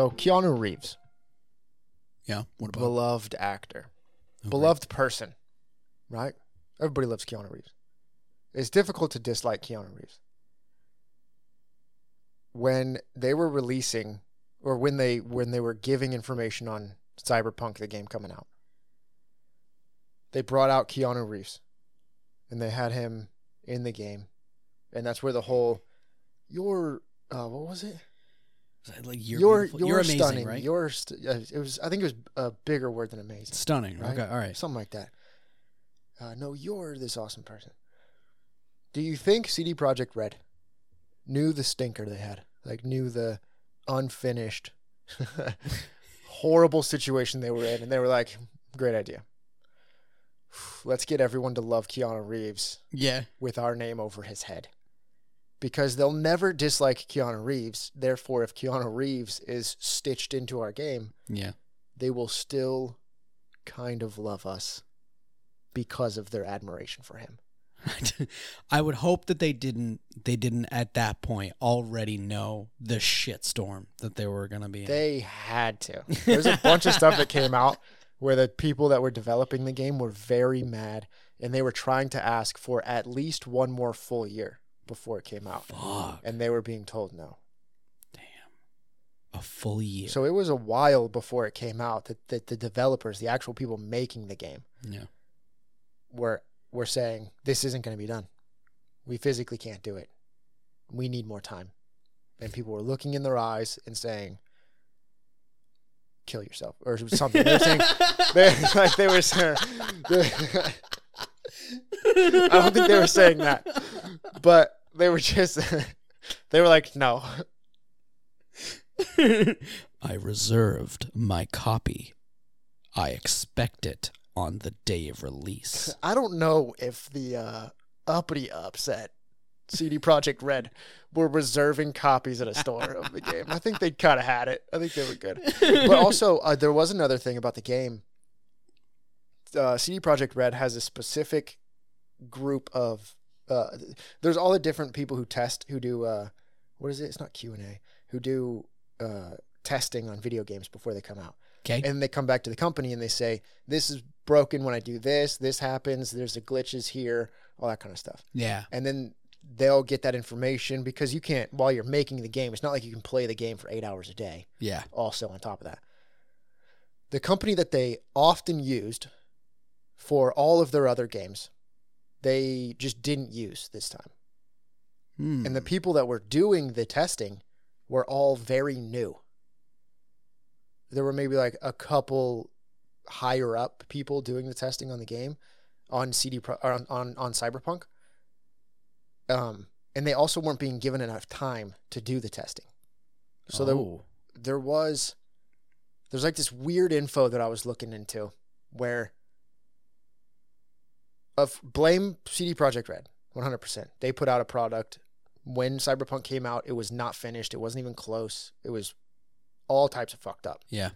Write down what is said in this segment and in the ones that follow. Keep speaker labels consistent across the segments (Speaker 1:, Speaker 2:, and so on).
Speaker 1: So Keanu Reeves,
Speaker 2: Yeah. What about?
Speaker 1: beloved actor,
Speaker 2: Okay.
Speaker 1: beloved person, right? Everybody loves Keanu Reeves. It's difficult to dislike Keanu Reeves. When they were releasing, or when they when they were giving information on Cyberpunk, the game coming out, they brought out Keanu Reeves, and they had him in the game, and that's where the whole "you're uh, what was it?
Speaker 2: Like you're
Speaker 1: You're you're,
Speaker 2: you're amazing,
Speaker 1: stunning.
Speaker 2: right?
Speaker 1: You're st- uh, it was I think it was a bigger word than amazing.
Speaker 2: stunning.
Speaker 1: right?
Speaker 2: Okay. All right.
Speaker 1: Something like that. Uh, no, you're this awesome person. Do you think CD Projekt Red knew the stinker they had? Like knew the unfinished, horrible situation they were in, and they were like, "Great idea. Let's get everyone to love Keanu Reeves
Speaker 2: Yeah.
Speaker 1: with our name over his head." Because they'll never dislike Keanu Reeves. Therefore, if Keanu Reeves is stitched into our game,
Speaker 2: Yeah.
Speaker 1: they will still kind of love us because of their admiration for him.
Speaker 2: I would hope that they didn't. They didn't at that point already know the shitstorm that they were gonna be in.
Speaker 1: They had to. There's a bunch of stuff that came out where the people that were developing the game were very mad and they were trying to ask for at least one more full year before it came out.
Speaker 2: Fuck.
Speaker 1: And they were being told no.
Speaker 2: Damn. A full year.
Speaker 1: So it was a while before it came out that, that the developers, the actual people making the game,
Speaker 2: yeah.
Speaker 1: were were saying this isn't going to be done. We physically can't do it. We need more time. And people were looking in their eyes and saying, "Kill yourself" or something. They were saying, they, like they were saying. I don't think they were saying that, but they were just. they were like, "No,
Speaker 2: I reserved my copy. I expect it on the day of release.
Speaker 1: I don't know if the uh, uppity upset CD Projekt Red were reserving copies at a store of the game. I think they kind of had it. I think they were good. But also, uh, there was another thing about the game. Uh, CD Projekt Red has a specific group of. Uh, there's all the different people who test, who do. Uh, what is it? It's not Q and A. Who do uh, testing on video games before they come out
Speaker 2: Okay.
Speaker 1: and they come back to the company and they say this is broken when i do this this happens there's the glitches here all that kind of stuff
Speaker 2: yeah.
Speaker 1: and then they'll get that information because you can't while you're making the game it's not like you can play the game for eight hours a day
Speaker 2: Yeah.
Speaker 1: also on top of that the company that they often used for all of their other games they just didn't use this time
Speaker 2: Hmm.
Speaker 1: and the people that were doing the testing were all very new. There were maybe like a couple higher up people doing the testing on the game on CD Pro, or on, on on Cyberpunk. Um, and they also weren't being given enough time to do the testing. So there
Speaker 2: Oh.
Speaker 1: there was there's like this weird info that I was looking into where of blame CD Projekt Red 100%. They put out a product when Cyberpunk came out, it was not finished, it wasn't even close. It was all types of fucked up.
Speaker 2: Yeah.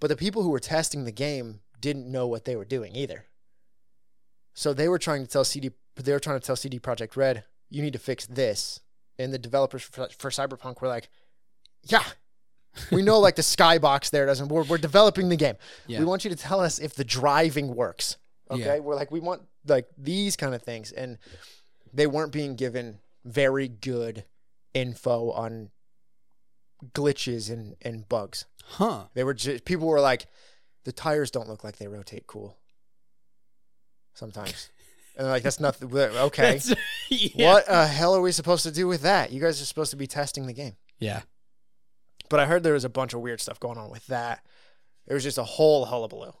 Speaker 1: But the people who were testing the game didn't know what they were doing either. So they were trying to tell CD they were trying to tell CD Projekt Red, you need to fix this. And the developers for, for Cyberpunk were like, yeah, we know like the skybox there doesn't. We're, we're developing the game.
Speaker 2: Yeah.
Speaker 1: We want you to tell us if the driving works. Okay,
Speaker 2: Yeah.
Speaker 1: we're like we want like these kind of things, and they weren't being given very good info on glitches and and bugs.
Speaker 2: Huh.
Speaker 1: They were just people were like, the tires don't look like they rotate cool. Sometimes, and like that's nothing. Okay,
Speaker 2: That's- yeah.
Speaker 1: what uh, hell are we supposed to do with that? You guys are supposed to be testing the game.
Speaker 2: Yeah.
Speaker 1: But I heard there was a bunch of weird stuff going on with that. There was just a whole hullabaloo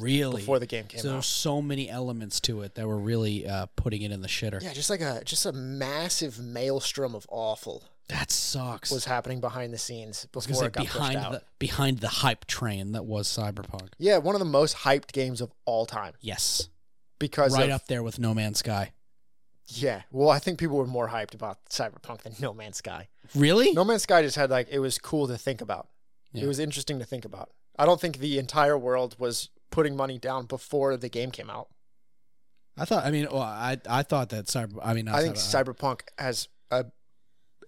Speaker 2: Really.
Speaker 1: before the game came
Speaker 2: so
Speaker 1: out.
Speaker 2: there's so many elements to it that were really uh, putting it in the shitter.
Speaker 1: Yeah, just like a just a massive maelstrom of awful
Speaker 2: That sucks.
Speaker 1: was happening behind the scenes before it got
Speaker 2: behind
Speaker 1: pushed out.
Speaker 2: the behind the hype train that was Cyberpunk.
Speaker 1: yeah, one of the most hyped games of all time
Speaker 2: Yes.
Speaker 1: because
Speaker 2: right
Speaker 1: of,
Speaker 2: up there with No Man's Sky.
Speaker 1: Yeah, well, I think people were more hyped about Cyberpunk than No Man's Sky.
Speaker 2: Really?
Speaker 1: No Man's Sky just had like it was cool to think about.
Speaker 2: Yeah.
Speaker 1: It was interesting to think about. I don't think the entire world was putting money down before the game came out.
Speaker 2: I thought. I mean, well, I I thought that Cyber. I mean,
Speaker 1: I think
Speaker 2: Cyber-
Speaker 1: Cyberpunk has a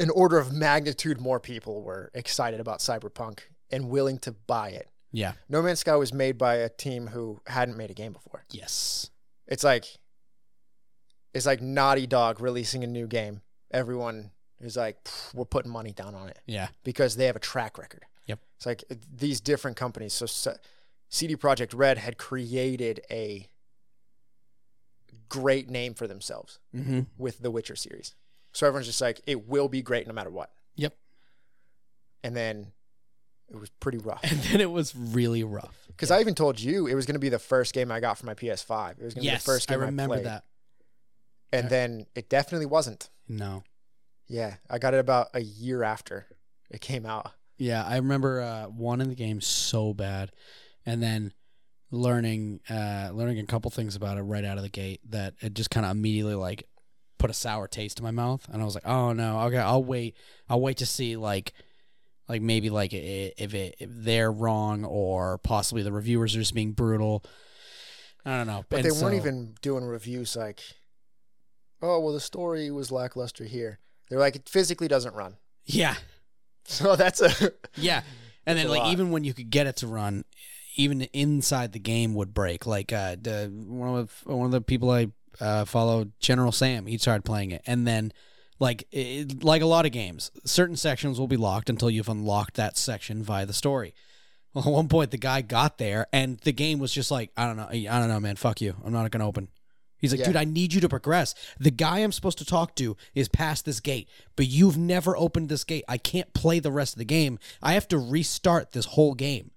Speaker 1: an order of magnitude more people were excited about Cyberpunk and willing to buy it.
Speaker 2: Yeah.
Speaker 1: No Man's Sky was made by a team who hadn't made a game before.
Speaker 2: Yes.
Speaker 1: It's like it's like Naughty Dog releasing a new game. Everyone is like, we're putting money down on it
Speaker 2: Yeah.
Speaker 1: because they have a track record.
Speaker 2: Yep.
Speaker 1: It's like uh, these different companies. So, so CD Projekt Red had created a great name for themselves
Speaker 2: Mm-hmm.
Speaker 1: with the Witcher series. So everyone's just like, it will be great no matter what.
Speaker 2: Yep.
Speaker 1: And then it was pretty rough.
Speaker 2: And then it was really rough.
Speaker 1: Because I even told you it was going to be the first game I got for my PS5. It was going to be the first game I,
Speaker 2: remember
Speaker 1: played.
Speaker 2: that.
Speaker 1: And then it definitely wasn't.
Speaker 2: No.
Speaker 1: Yeah, I got it about a year after it came out.
Speaker 2: Yeah, I remember uh, wanting the game so bad, and then learning uh, learning a couple things about it right out of the gate that it just kind of immediately like put a sour taste in my mouth, and I was like, oh no, okay, I'll wait, I'll wait to see like like maybe like if it if they're wrong or possibly the reviewers are just being brutal. I don't know,
Speaker 1: But
Speaker 2: And
Speaker 1: they weren't even doing reviews like, oh, well, the story was lackluster here. They're like, it physically doesn't run.
Speaker 2: yeah.
Speaker 1: So that's a.
Speaker 2: Yeah. And then like
Speaker 1: lot.
Speaker 2: even when you could get it to run, even inside the game would break. Like uh the, one of one of the people I uh, follow, General Sam, he started playing it, and then like it, like a lot of games, certain sections will be locked until you've unlocked that section via the story. Well, at one point, the guy got there, and the game was just like, I don't know, I don't know, man, fuck you, I'm not gonna open. He's like,
Speaker 1: Yeah.
Speaker 2: dude, I need you to progress. The guy I'm supposed to talk to is past this gate, but you've never opened this gate. I can't play the rest of the game. I have to restart this whole game.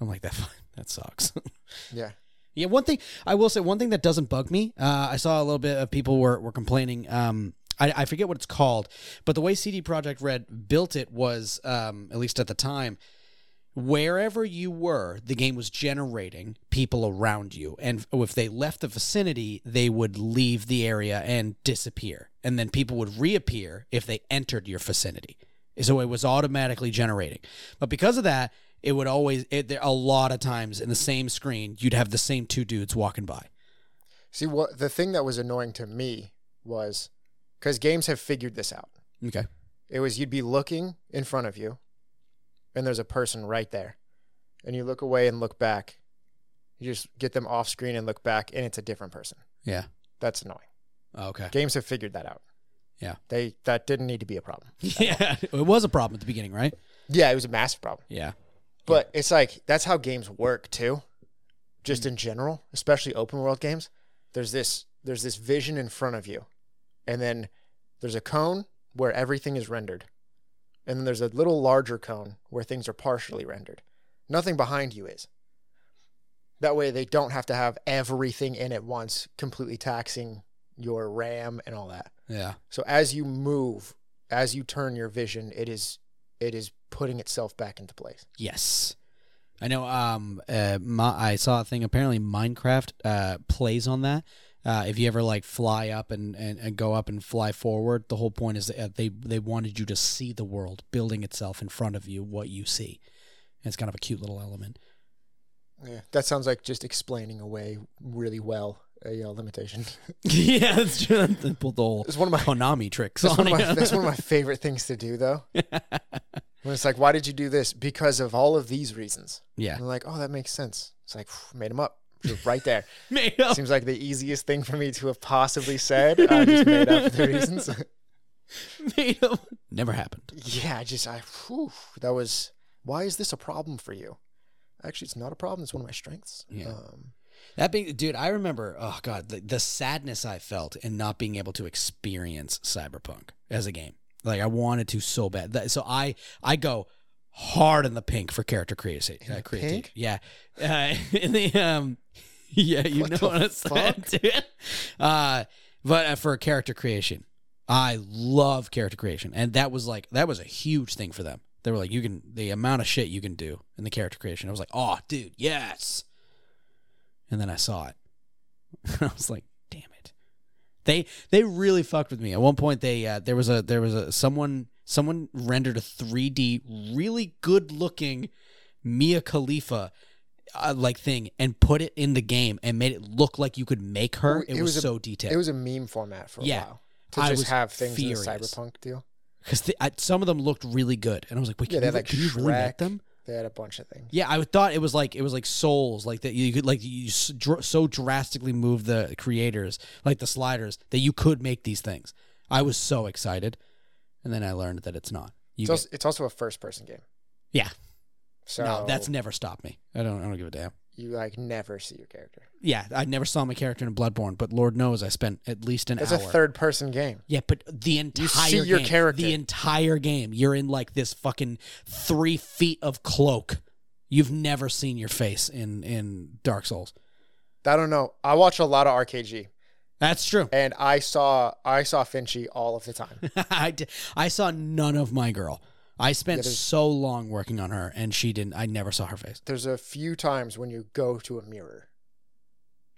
Speaker 2: I'm like, that that sucks.
Speaker 1: Yeah.
Speaker 2: yeah, one thing I will say, one thing that doesn't bug me, uh, I saw a little bit of people were, were complaining. Um, I, I forget what it's called, but the way CD Projekt Red built it was, um, at least at the time, wherever you were, the game was generating people around you. And if they left the vicinity, they would leave the area and disappear. And then people would reappear if they entered your vicinity. So it was automatically generating. But because of that, it would always, it, there, a lot of times in the same screen, you'd have the same two dudes walking by.
Speaker 1: See, what the thing that was annoying to me was because games have figured this out.
Speaker 2: Okay.
Speaker 1: It was you'd be looking in front of you, and there's a person right there, and you look away and look back. You just get them off screen and look back, and it's a different person.
Speaker 2: Yeah.
Speaker 1: That's annoying.
Speaker 2: Oh, okay.
Speaker 1: Games have figured that out.
Speaker 2: Yeah.
Speaker 1: They that didn't need to be a problem.
Speaker 2: Yeah. It was a problem at the beginning, right?
Speaker 1: Yeah, it was a massive problem.
Speaker 2: Yeah.
Speaker 1: But it's like that's how games work too. Just mm. in general, especially open world games. There's this there's this vision in front of you. And then there's a cone where everything is rendered. And then there's a little larger cone where things are partially rendered. Nothing behind you is. That way they don't have to have everything in at once, completely taxing your RAM and all that.
Speaker 2: Yeah.
Speaker 1: So as you move, as you turn your vision, it is it is putting itself back into place.
Speaker 2: Yes. I know. Um, uh, my, I saw a thing. Apparently, Minecraft uh, plays on that. Uh, if you ever like fly up and, and, and go up and fly forward, the whole point is that uh, they they wanted you to see the world building itself in front of you, what you see. And it's kind of a cute little element.
Speaker 1: Yeah, that sounds like just explaining away really well a uh, limitation.
Speaker 2: yeah, that's true. They pulled the whole
Speaker 1: It's one of my
Speaker 2: Konami tricks
Speaker 1: that's
Speaker 2: on
Speaker 1: one, of my, that's one of my favorite things to do, though. When it's like, why did you do this? Because of all of these reasons.
Speaker 2: yeah,
Speaker 1: like, oh, that makes sense. It's like made them up, just right there.
Speaker 2: made up.
Speaker 1: Seems like the easiest thing for me to have possibly said. I just made up the reasons.
Speaker 2: Made up. Never happened.
Speaker 1: yeah, I just I whew, that was. Why is this a problem for you? Actually, it's not a problem. It's one of my strengths.
Speaker 2: Yeah.
Speaker 1: Um,
Speaker 2: That being, dude, I remember. Oh god, the, the sadness I felt in not being able to experience Cyberpunk as a game. Like I wanted to so bad. That, so I I go hard in the pink for character creation. Uh? Yeah. Uh, in the um, yeah, you
Speaker 1: What
Speaker 2: know what I'm saying, dude. Uh, but uh, for character creation, I love character creation, and that was like that was a huge thing for them. They were like, you can the amount of shit you can do in the character creation. I was like, oh, dude, yes. And then I saw it. I was like, damn it. They they really fucked with me. At one point, they uh, there was a there was a someone someone rendered a 3D really good looking Mia Khalifa uh, like thing and put it in the game and made it look like you could make her. It,
Speaker 1: it
Speaker 2: was,
Speaker 1: was a-
Speaker 2: so detailed.
Speaker 1: It was a meme format for a
Speaker 2: Yeah.
Speaker 1: while to
Speaker 2: I
Speaker 1: just
Speaker 2: was
Speaker 1: have things in the cyberpunk deal.
Speaker 2: because some of them looked really good, and I was like, wait,
Speaker 1: Yeah,
Speaker 2: can, you,
Speaker 1: like,
Speaker 2: can you really make them?
Speaker 1: They had a bunch of things.
Speaker 2: Yeah, I thought it was like it was like Souls, like that you could like you so drastically move the creators, like the sliders, that you could make these things. I was so excited, and then I learned that it's not. You
Speaker 1: It's also, it's also a first person game.
Speaker 2: yeah,
Speaker 1: So
Speaker 2: no, that's never stopped me. I don't, I don't give a damn.
Speaker 1: You like never see your character.
Speaker 2: Yeah, I never saw my character in Bloodborne, but Lord knows I spent at least an
Speaker 1: It's
Speaker 2: hour.
Speaker 1: a third person game.
Speaker 2: Yeah, but the entire you
Speaker 1: see your
Speaker 2: game,
Speaker 1: character.
Speaker 2: the entire game, you're in like this fucking three feet of cloak. You've never seen your face in in Dark Souls.
Speaker 1: I don't know. I watch a lot of RKG,
Speaker 2: That's true.
Speaker 1: and I saw I saw Finchy all of the time.
Speaker 2: I, did, I saw none of my girl. I spent
Speaker 1: Yeah,
Speaker 2: so long working on her, and she didn't. I never saw her face.
Speaker 1: There's a few times when you go to a mirror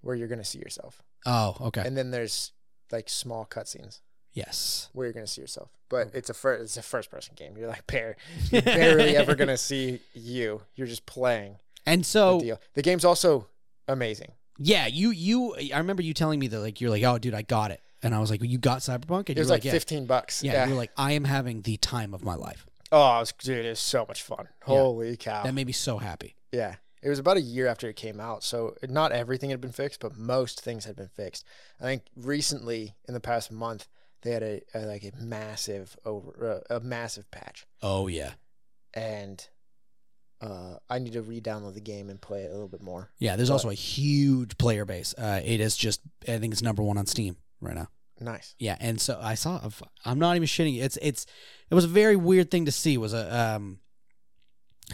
Speaker 1: where you're gonna see yourself,
Speaker 2: Oh, okay.
Speaker 1: and then there's like small cutscenes
Speaker 2: yes.
Speaker 1: where you're gonna see yourself. But oh. it's a first it's a first person game. You're like bare, you're barely ever gonna see you. You're just playing
Speaker 2: And
Speaker 1: the
Speaker 2: so,
Speaker 1: deal. The game's also amazing.
Speaker 2: yeah, you you. I remember you telling me that like you're like, oh, dude, I got it, and I was like, you got Cyberpunk, and
Speaker 1: It was
Speaker 2: were
Speaker 1: like
Speaker 2: yeah,
Speaker 1: 15 bucks.
Speaker 2: yeah,
Speaker 1: Yeah.
Speaker 2: You're like, I am having the time of my life.
Speaker 1: Oh, it was, dude, it was so much fun. Holy cow.
Speaker 2: That made me so happy.
Speaker 1: Yeah. It was about a year after it came out, so not everything had been fixed, but most things had been fixed. I think recently, in the past month, they had a, a like a massive over uh, a massive patch,
Speaker 2: Oh yeah,
Speaker 1: and uh, I need to re-download the game and play it a little bit more.
Speaker 2: yeah. There's
Speaker 1: But-
Speaker 2: also a huge player base. Uh, it is just, I think it's number one on Steam right now.
Speaker 1: Nice.
Speaker 2: Yeah, and so I saw. I'm not even shitting. you. It's it's. It was a very weird thing to see. Was a um.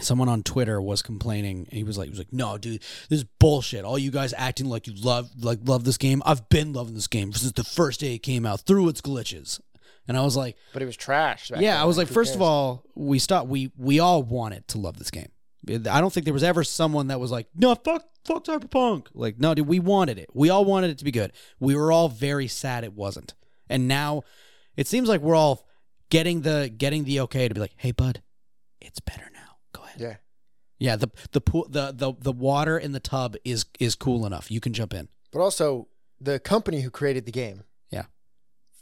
Speaker 2: Someone on Twitter was complaining. He was like, he was like, no, dude, this is bullshit. All you guys acting like you love, like love this game. I've been loving this game since the first day it came out, through its glitches. And I was like,
Speaker 1: But it was trash. back
Speaker 2: yeah,
Speaker 1: then,
Speaker 2: I was like,
Speaker 1: who
Speaker 2: first of all, we stopped. We we all wanted to love this game. I don't think there was ever someone that was like, no, fuck, fuck Cyberpunk. Like, no, dude, we wanted it. We all wanted it to be good. We were all very sad it wasn't. And now, it seems like we're all getting the getting the okay to be like, hey, bud, it's better now. Go ahead.
Speaker 1: yeah,
Speaker 2: Yeah, the the pool, the the the water in the tub is is cool enough. You can jump in.
Speaker 1: but also the company who created the game,
Speaker 2: Yeah.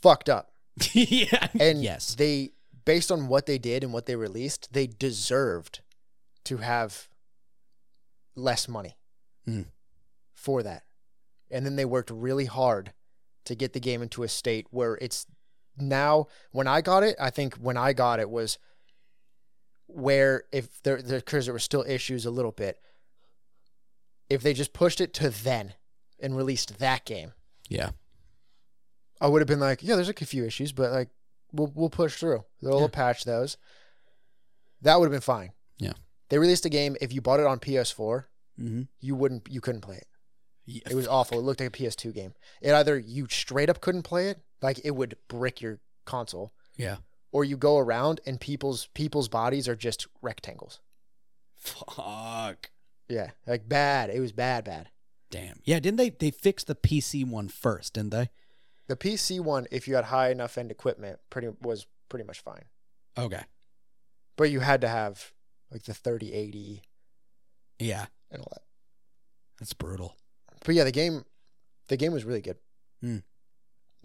Speaker 1: fucked up,
Speaker 2: yeah.
Speaker 1: and
Speaker 2: yes.
Speaker 1: they based on what they did and what they released, they deserved to have less money
Speaker 2: Mm.
Speaker 1: for that. And then they worked really hard to get the game into a state where it's now when I got it, I think when I got it was where if there because there were still issues a little bit. If they just pushed it to then and released that game,
Speaker 2: Yeah.
Speaker 1: I would have been like, yeah, there's like a few issues, but like we'll we'll push through. They'll
Speaker 2: Yeah.
Speaker 1: patch those. That would have been fine.
Speaker 2: Yeah.
Speaker 1: They released a game. If you bought it on PS4,
Speaker 2: Mm-hmm.
Speaker 1: you wouldn't you couldn't play it. It was awful. It looked like a PS2 game. It either you straight up couldn't play it, like it would brick your console,
Speaker 2: Yeah.
Speaker 1: or you go around and people's people's bodies are just rectangles.
Speaker 2: Fuck.
Speaker 1: Yeah, like bad. It was bad, bad.
Speaker 2: Damn. Yeah, didn't they they fix the PC one first, didn't they?
Speaker 1: The PC one, if you had high enough end equipment, pretty was pretty much fine.
Speaker 2: Okay.
Speaker 1: But you had to have like the 3080
Speaker 2: Yeah.
Speaker 1: and all that.
Speaker 2: That's brutal.
Speaker 1: But yeah, the game, the game was really good.
Speaker 2: Hmm.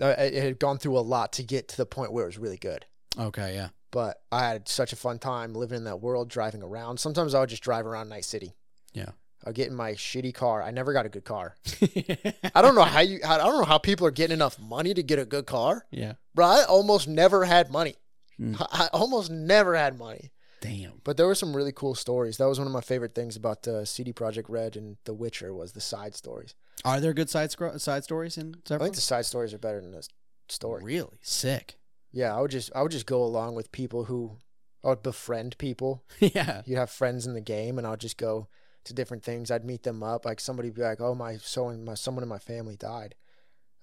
Speaker 1: Uh, It, it had gone through a lot to get to the point where it was really good.
Speaker 2: Okay, yeah.
Speaker 1: But I had such a fun time living in that world, driving around. Sometimes I would just drive around Night City.
Speaker 2: Yeah.
Speaker 1: I'd get in my shitty car. I never got a good car. I don't know how you. I don't know how people are getting enough money to get a good car,
Speaker 2: yeah.
Speaker 1: bro. I almost never had money.
Speaker 2: Hmm.
Speaker 1: I almost never had money.
Speaker 2: Damn.
Speaker 1: But there were some really cool stories. That was one of my favorite things about uh, CD Projekt Red and The Witcher was the side stories.
Speaker 2: Are there good side scro- side stories in
Speaker 1: I think the side stories are better than the story.
Speaker 2: Really sick.
Speaker 1: Yeah, I would just I would just go along with people who I would befriend people.
Speaker 2: yeah.
Speaker 1: You'd have friends in the game, and I'd just go to different things. I'd meet them up. Like somebody would be like, "Oh, my so and my someone in my family died.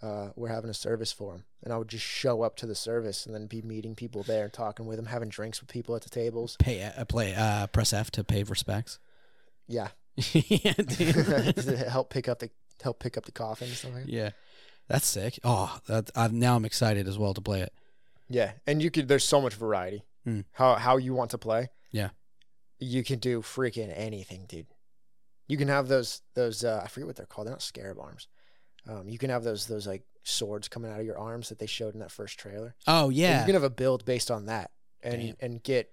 Speaker 1: Uh, we're having a service for him," and I would just show up to the service and then be meeting people there and talking with them, having drinks with people at the tables.
Speaker 2: Pay uh, play uh press F to pay respects.
Speaker 1: Yeah,
Speaker 2: yeah.
Speaker 1: To help pick up the help pick up the coffin and stuff like that.
Speaker 2: yeah. That's sick. Oh, that, I'm, now I'm excited as well to play it.
Speaker 1: Yeah, and you could. There's so much variety.
Speaker 2: Hmm.
Speaker 1: How how you want to play.
Speaker 2: Yeah.
Speaker 1: you can do freaking anything, dude. You can have those those uh, I forget what they're called. They're not scarab arms. Um, you can have those those like swords coming out of your arms that they showed in that first trailer.
Speaker 2: Oh yeah.
Speaker 1: you can have a build based on that. and
Speaker 2: Damn.
Speaker 1: and get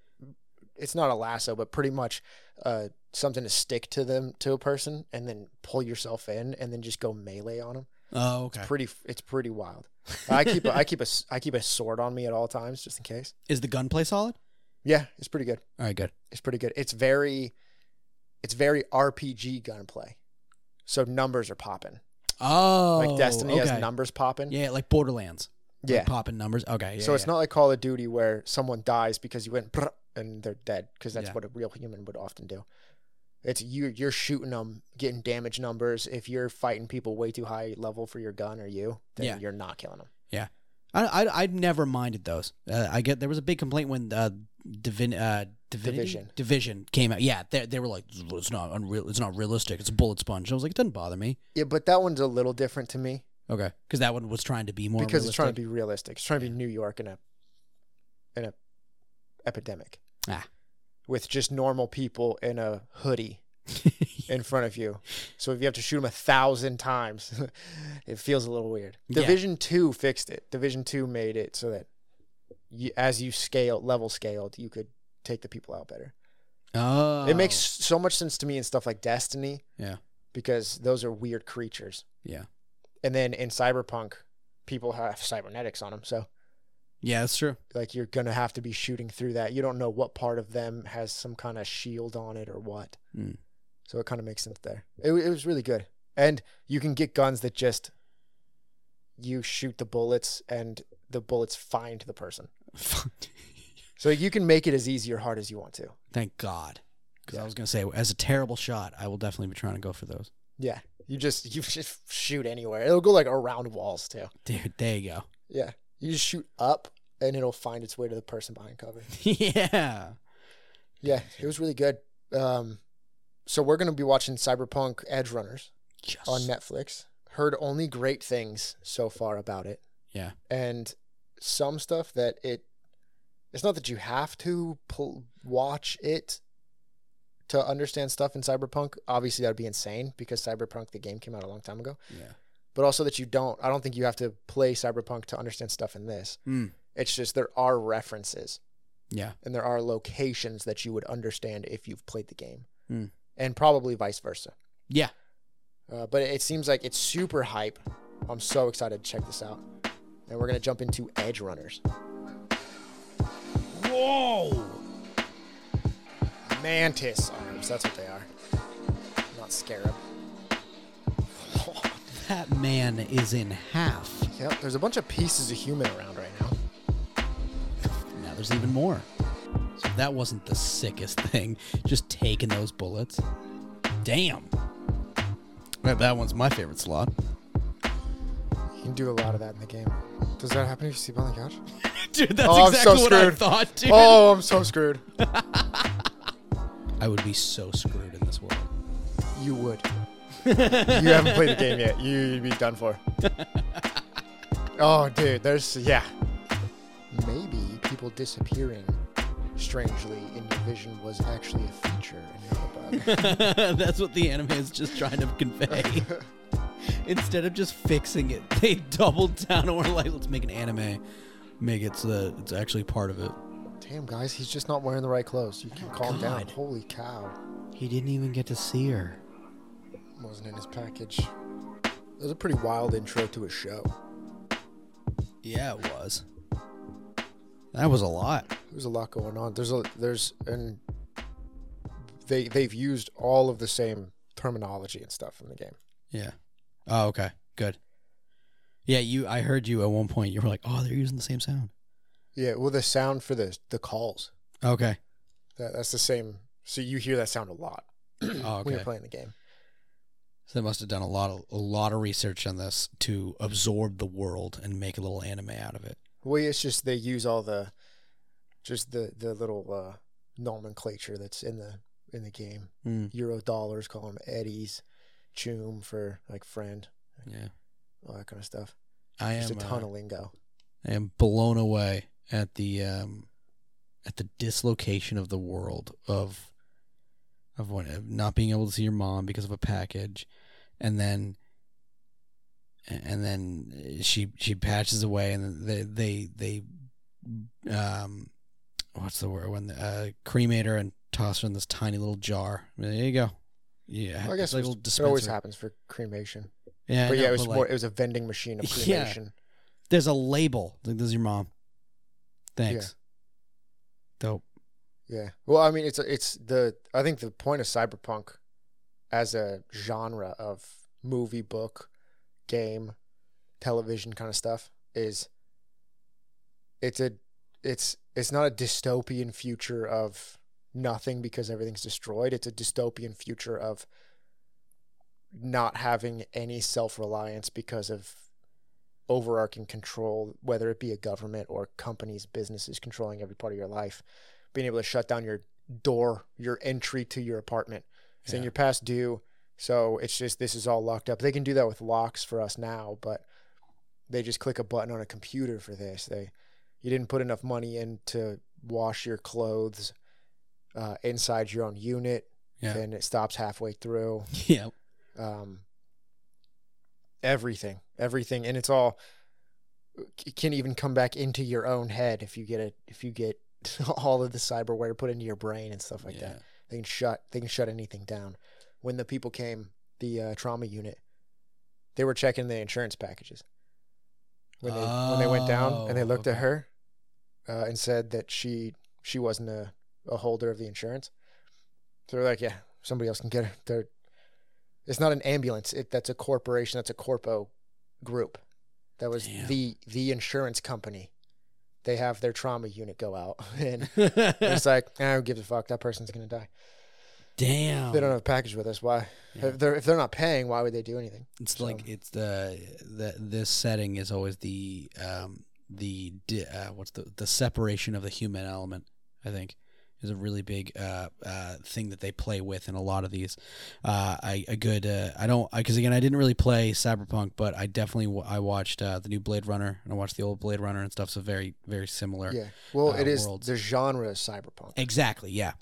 Speaker 1: it's not a lasso, but pretty much uh, something to stick to them to a person, and then pull yourself in, and then just go melee on them.
Speaker 2: Oh, okay.
Speaker 1: It's Pretty, it's pretty wild. I keep a, I keep a I keep a sword on me at all times just in case.
Speaker 2: Is the gunplay solid?
Speaker 1: Yeah, it's pretty good.
Speaker 2: All right, good.
Speaker 1: It's pretty good. It's very, it's very RPG gunplay. So numbers are popping.
Speaker 2: Oh,
Speaker 1: Like Destiny
Speaker 2: okay.
Speaker 1: has numbers popping.
Speaker 2: Yeah, like Borderlands. Like
Speaker 1: Yeah.
Speaker 2: popping numbers. Okay. Yeah,
Speaker 1: so it's
Speaker 2: yeah.
Speaker 1: not like Call of Duty where someone dies because you went and they're dead because that's
Speaker 2: Yeah.
Speaker 1: what a real human would often do. It's you. You're shooting them, getting damage numbers. If you're fighting people way too high level for your gun or you, then
Speaker 2: Yeah.
Speaker 1: you're not killing them.
Speaker 2: Yeah, I, I I never minded those. Uh, I get there was a big complaint when uh, Divin uh, Divinity?
Speaker 1: Division.
Speaker 2: Division came out. Yeah, they they were like it's not unreal. It's not realistic. It's a bullet sponge. I was like, it doesn't bother me.
Speaker 1: Yeah, but that one's a little different to me
Speaker 2: Okay, because that one was trying to be more
Speaker 1: because it's trying to be realistic. It's trying to be New York in a in a epidemic.
Speaker 2: Ah.
Speaker 1: With just normal people in a hoodie in front of you. So if you have to shoot them a thousand times, it feels a little weird.
Speaker 2: Yeah.
Speaker 1: Division two fixed it. Division two made it so that you, as you scale level scaled, you could take the people out better.
Speaker 2: oh,
Speaker 1: It makes so much sense to me in stuff like Destiny.
Speaker 2: Yeah.
Speaker 1: Because those are weird creatures.
Speaker 2: Yeah.
Speaker 1: And then in Cyberpunk, people have cybernetics on them. So
Speaker 2: yeah, that's true.
Speaker 1: like you're gonna have to be shooting through that. You don't know what part of them has some kind of shield on it or what.
Speaker 2: Hmm.
Speaker 1: So it kind of makes sense there. It, it was really good, and you can get guns that just you shoot the bullets and the bullets find the person. So you can make it as easy or hard as you want to.
Speaker 2: Thank God. Because I was gonna say, as a terrible shot, I will definitely be trying to go for those.
Speaker 1: Yeah, you just you just shoot anywhere. It'll go like around walls too.
Speaker 2: Dude, there you go.
Speaker 1: Yeah, you just shoot up and it'll find its way to the person behind cover.
Speaker 2: yeah.
Speaker 1: Yeah, it was really good. Um, so we're gonna be watching Cyberpunk Edgerunners
Speaker 2: Yes.
Speaker 1: on Netflix. Heard only great things so far about it,
Speaker 2: Yeah.
Speaker 1: and some stuff that it. It's not that you have to pl- watch it to understand stuff in Cyberpunk. Obviously, that'd be insane because Cyberpunk the game came out a long time ago.
Speaker 2: Yeah.
Speaker 1: But also that you don't. I don't think you have to play Cyberpunk to understand stuff in this.
Speaker 2: Hmm.
Speaker 1: It's just there are references
Speaker 2: Yeah.
Speaker 1: and there are locations that you would understand if you've played the game,
Speaker 2: Hmm.
Speaker 1: and probably vice versa.
Speaker 2: Yeah.
Speaker 1: Uh, but it seems like it's super hype. I'm so excited to check this out, and we're gonna jump into Edgerunners.
Speaker 2: Whoa.
Speaker 1: Mantis arms. That's what they are. Not scarab.
Speaker 2: That man is in half.
Speaker 1: Yep. There's a bunch of pieces of human around right now.
Speaker 2: Now there's even more. So that wasn't the sickest thing. Just taking those bullets. Damn. Right, that one's my favorite slot.
Speaker 1: You can do a lot of that in the game. Does that happen if you sleep on the couch?
Speaker 2: Dude, that's
Speaker 1: Oh, I'm so
Speaker 2: exactly what I
Speaker 1: screwed.
Speaker 2: thought, dude.
Speaker 1: Oh, I'm so screwed.
Speaker 2: I would be so screwed in this world.
Speaker 1: You would. you haven't played the game yet. You'd be done for. oh, dude, there's yeah. Maybe people disappearing strangely in your vision was actually a feature and not a bug.
Speaker 2: That's what the anime is just trying to convey. Instead of just fixing it, they doubled down and were like, let's make an anime. Make it so that it's actually part of it.
Speaker 1: Damn, guys, he's just not wearing the right clothes. You can calm down. Holy cow.
Speaker 2: He didn't even get to see her.
Speaker 1: Wasn't in his package. It was a pretty wild intro to a show.
Speaker 2: Yeah, it was. That was a lot.
Speaker 1: There's a lot going on. There's a there's and they they've used all of the same terminology and stuff in the game.
Speaker 2: Yeah. Oh, okay. Good. Yeah, you. I heard you at one point. You were like, "Oh, they're using the same sound."
Speaker 1: Yeah, well, the sound for the the calls
Speaker 2: Okay.
Speaker 1: that that's the same. So you hear that sound a lot
Speaker 2: Oh,
Speaker 1: when
Speaker 2: okay.
Speaker 1: you're playing the game.
Speaker 2: So they must have done a lot of a lot of research on this to absorb the world and make a little anime out of it.
Speaker 1: Well, it's just they use all the just the the little uh, nomenclature that's in the in the game.
Speaker 2: Mm,
Speaker 1: Euro dollars, call them eddies, choom for like friend,
Speaker 2: yeah.
Speaker 1: all that kind of stuff.
Speaker 2: I
Speaker 1: Just
Speaker 2: am.
Speaker 1: a ton
Speaker 2: uh,
Speaker 1: of lingo.
Speaker 2: I am blown away at the um, at the dislocation of the world of of what of not being able to see your mom because of a package, and then and then she she patches away, and they they they um what's the word when the, uh, cremate her and toss her in this tiny little jar. There you go. Yeah,
Speaker 1: I guess
Speaker 2: like
Speaker 1: it,
Speaker 2: little
Speaker 1: was- it always happens for cremation.
Speaker 2: Yeah,
Speaker 1: but
Speaker 2: know,
Speaker 1: yeah, it was more.
Speaker 2: like,
Speaker 1: It was a vending machine of
Speaker 2: Yeah. there's a label. Like, this is your mom. Thanks. Dope.
Speaker 1: Yeah. Well, I mean, it's it's the I think the point of cyberpunk as a genre of movie, book, game, television kind of stuff is it's a it's it's not a dystopian future of nothing because everything's destroyed. It's a dystopian future of not having any self-reliance because of overarching control, whether it be a government or companies, businesses controlling every part of your life being able to shut down your door, your entry to your apartment, saying
Speaker 2: Yeah.
Speaker 1: you're past due. So it's just this is all locked up. They can do that with locks for us now, but they just click a button on a computer for this. They you didn't put enough money in to wash your clothes uh, inside your own unit,
Speaker 2: Yeah.
Speaker 1: then it stops halfway through.
Speaker 2: Yeah.
Speaker 1: Um, everything, everything, and it's all it can even come back into your own head if you get it if you get all of the cyberware put into your brain and stuff like
Speaker 2: yeah.
Speaker 1: that. They can shut they can shut anything down. When the people came, the uh, trauma unit, they were checking the insurance packages. When they when they went down and they
Speaker 2: Oh,
Speaker 1: looked at her, uh, and said that she she wasn't a, a holder of the insurance. So they're like, yeah, somebody else can get it. They're, it's not an ambulance. It that's a corporation. That's a corpo group. That was
Speaker 2: Damn.
Speaker 1: the the insurance company. They have their trauma unit go out, and it's like, ah, who gives a fuck? That person's gonna die.
Speaker 2: Damn.
Speaker 1: They don't have a package with us. Why?
Speaker 2: Yeah.
Speaker 1: If they're if they're not paying, why would they do anything?
Speaker 2: It's
Speaker 1: So-
Speaker 2: like it's the the this setting is always the um the uh, what's the the separation of the human element. I think is a really big uh, uh, thing that they play with in a lot of these. Uh, I a good uh, I don't because again I didn't really play Cyberpunk, but I definitely w- I watched uh, the new Blade Runner and I watched the old Blade Runner and stuff. So very very similar.
Speaker 1: Yeah. Well,
Speaker 2: uh,
Speaker 1: it is
Speaker 2: worlds.
Speaker 1: the genre is cyberpunk.
Speaker 2: Exactly. Yeah.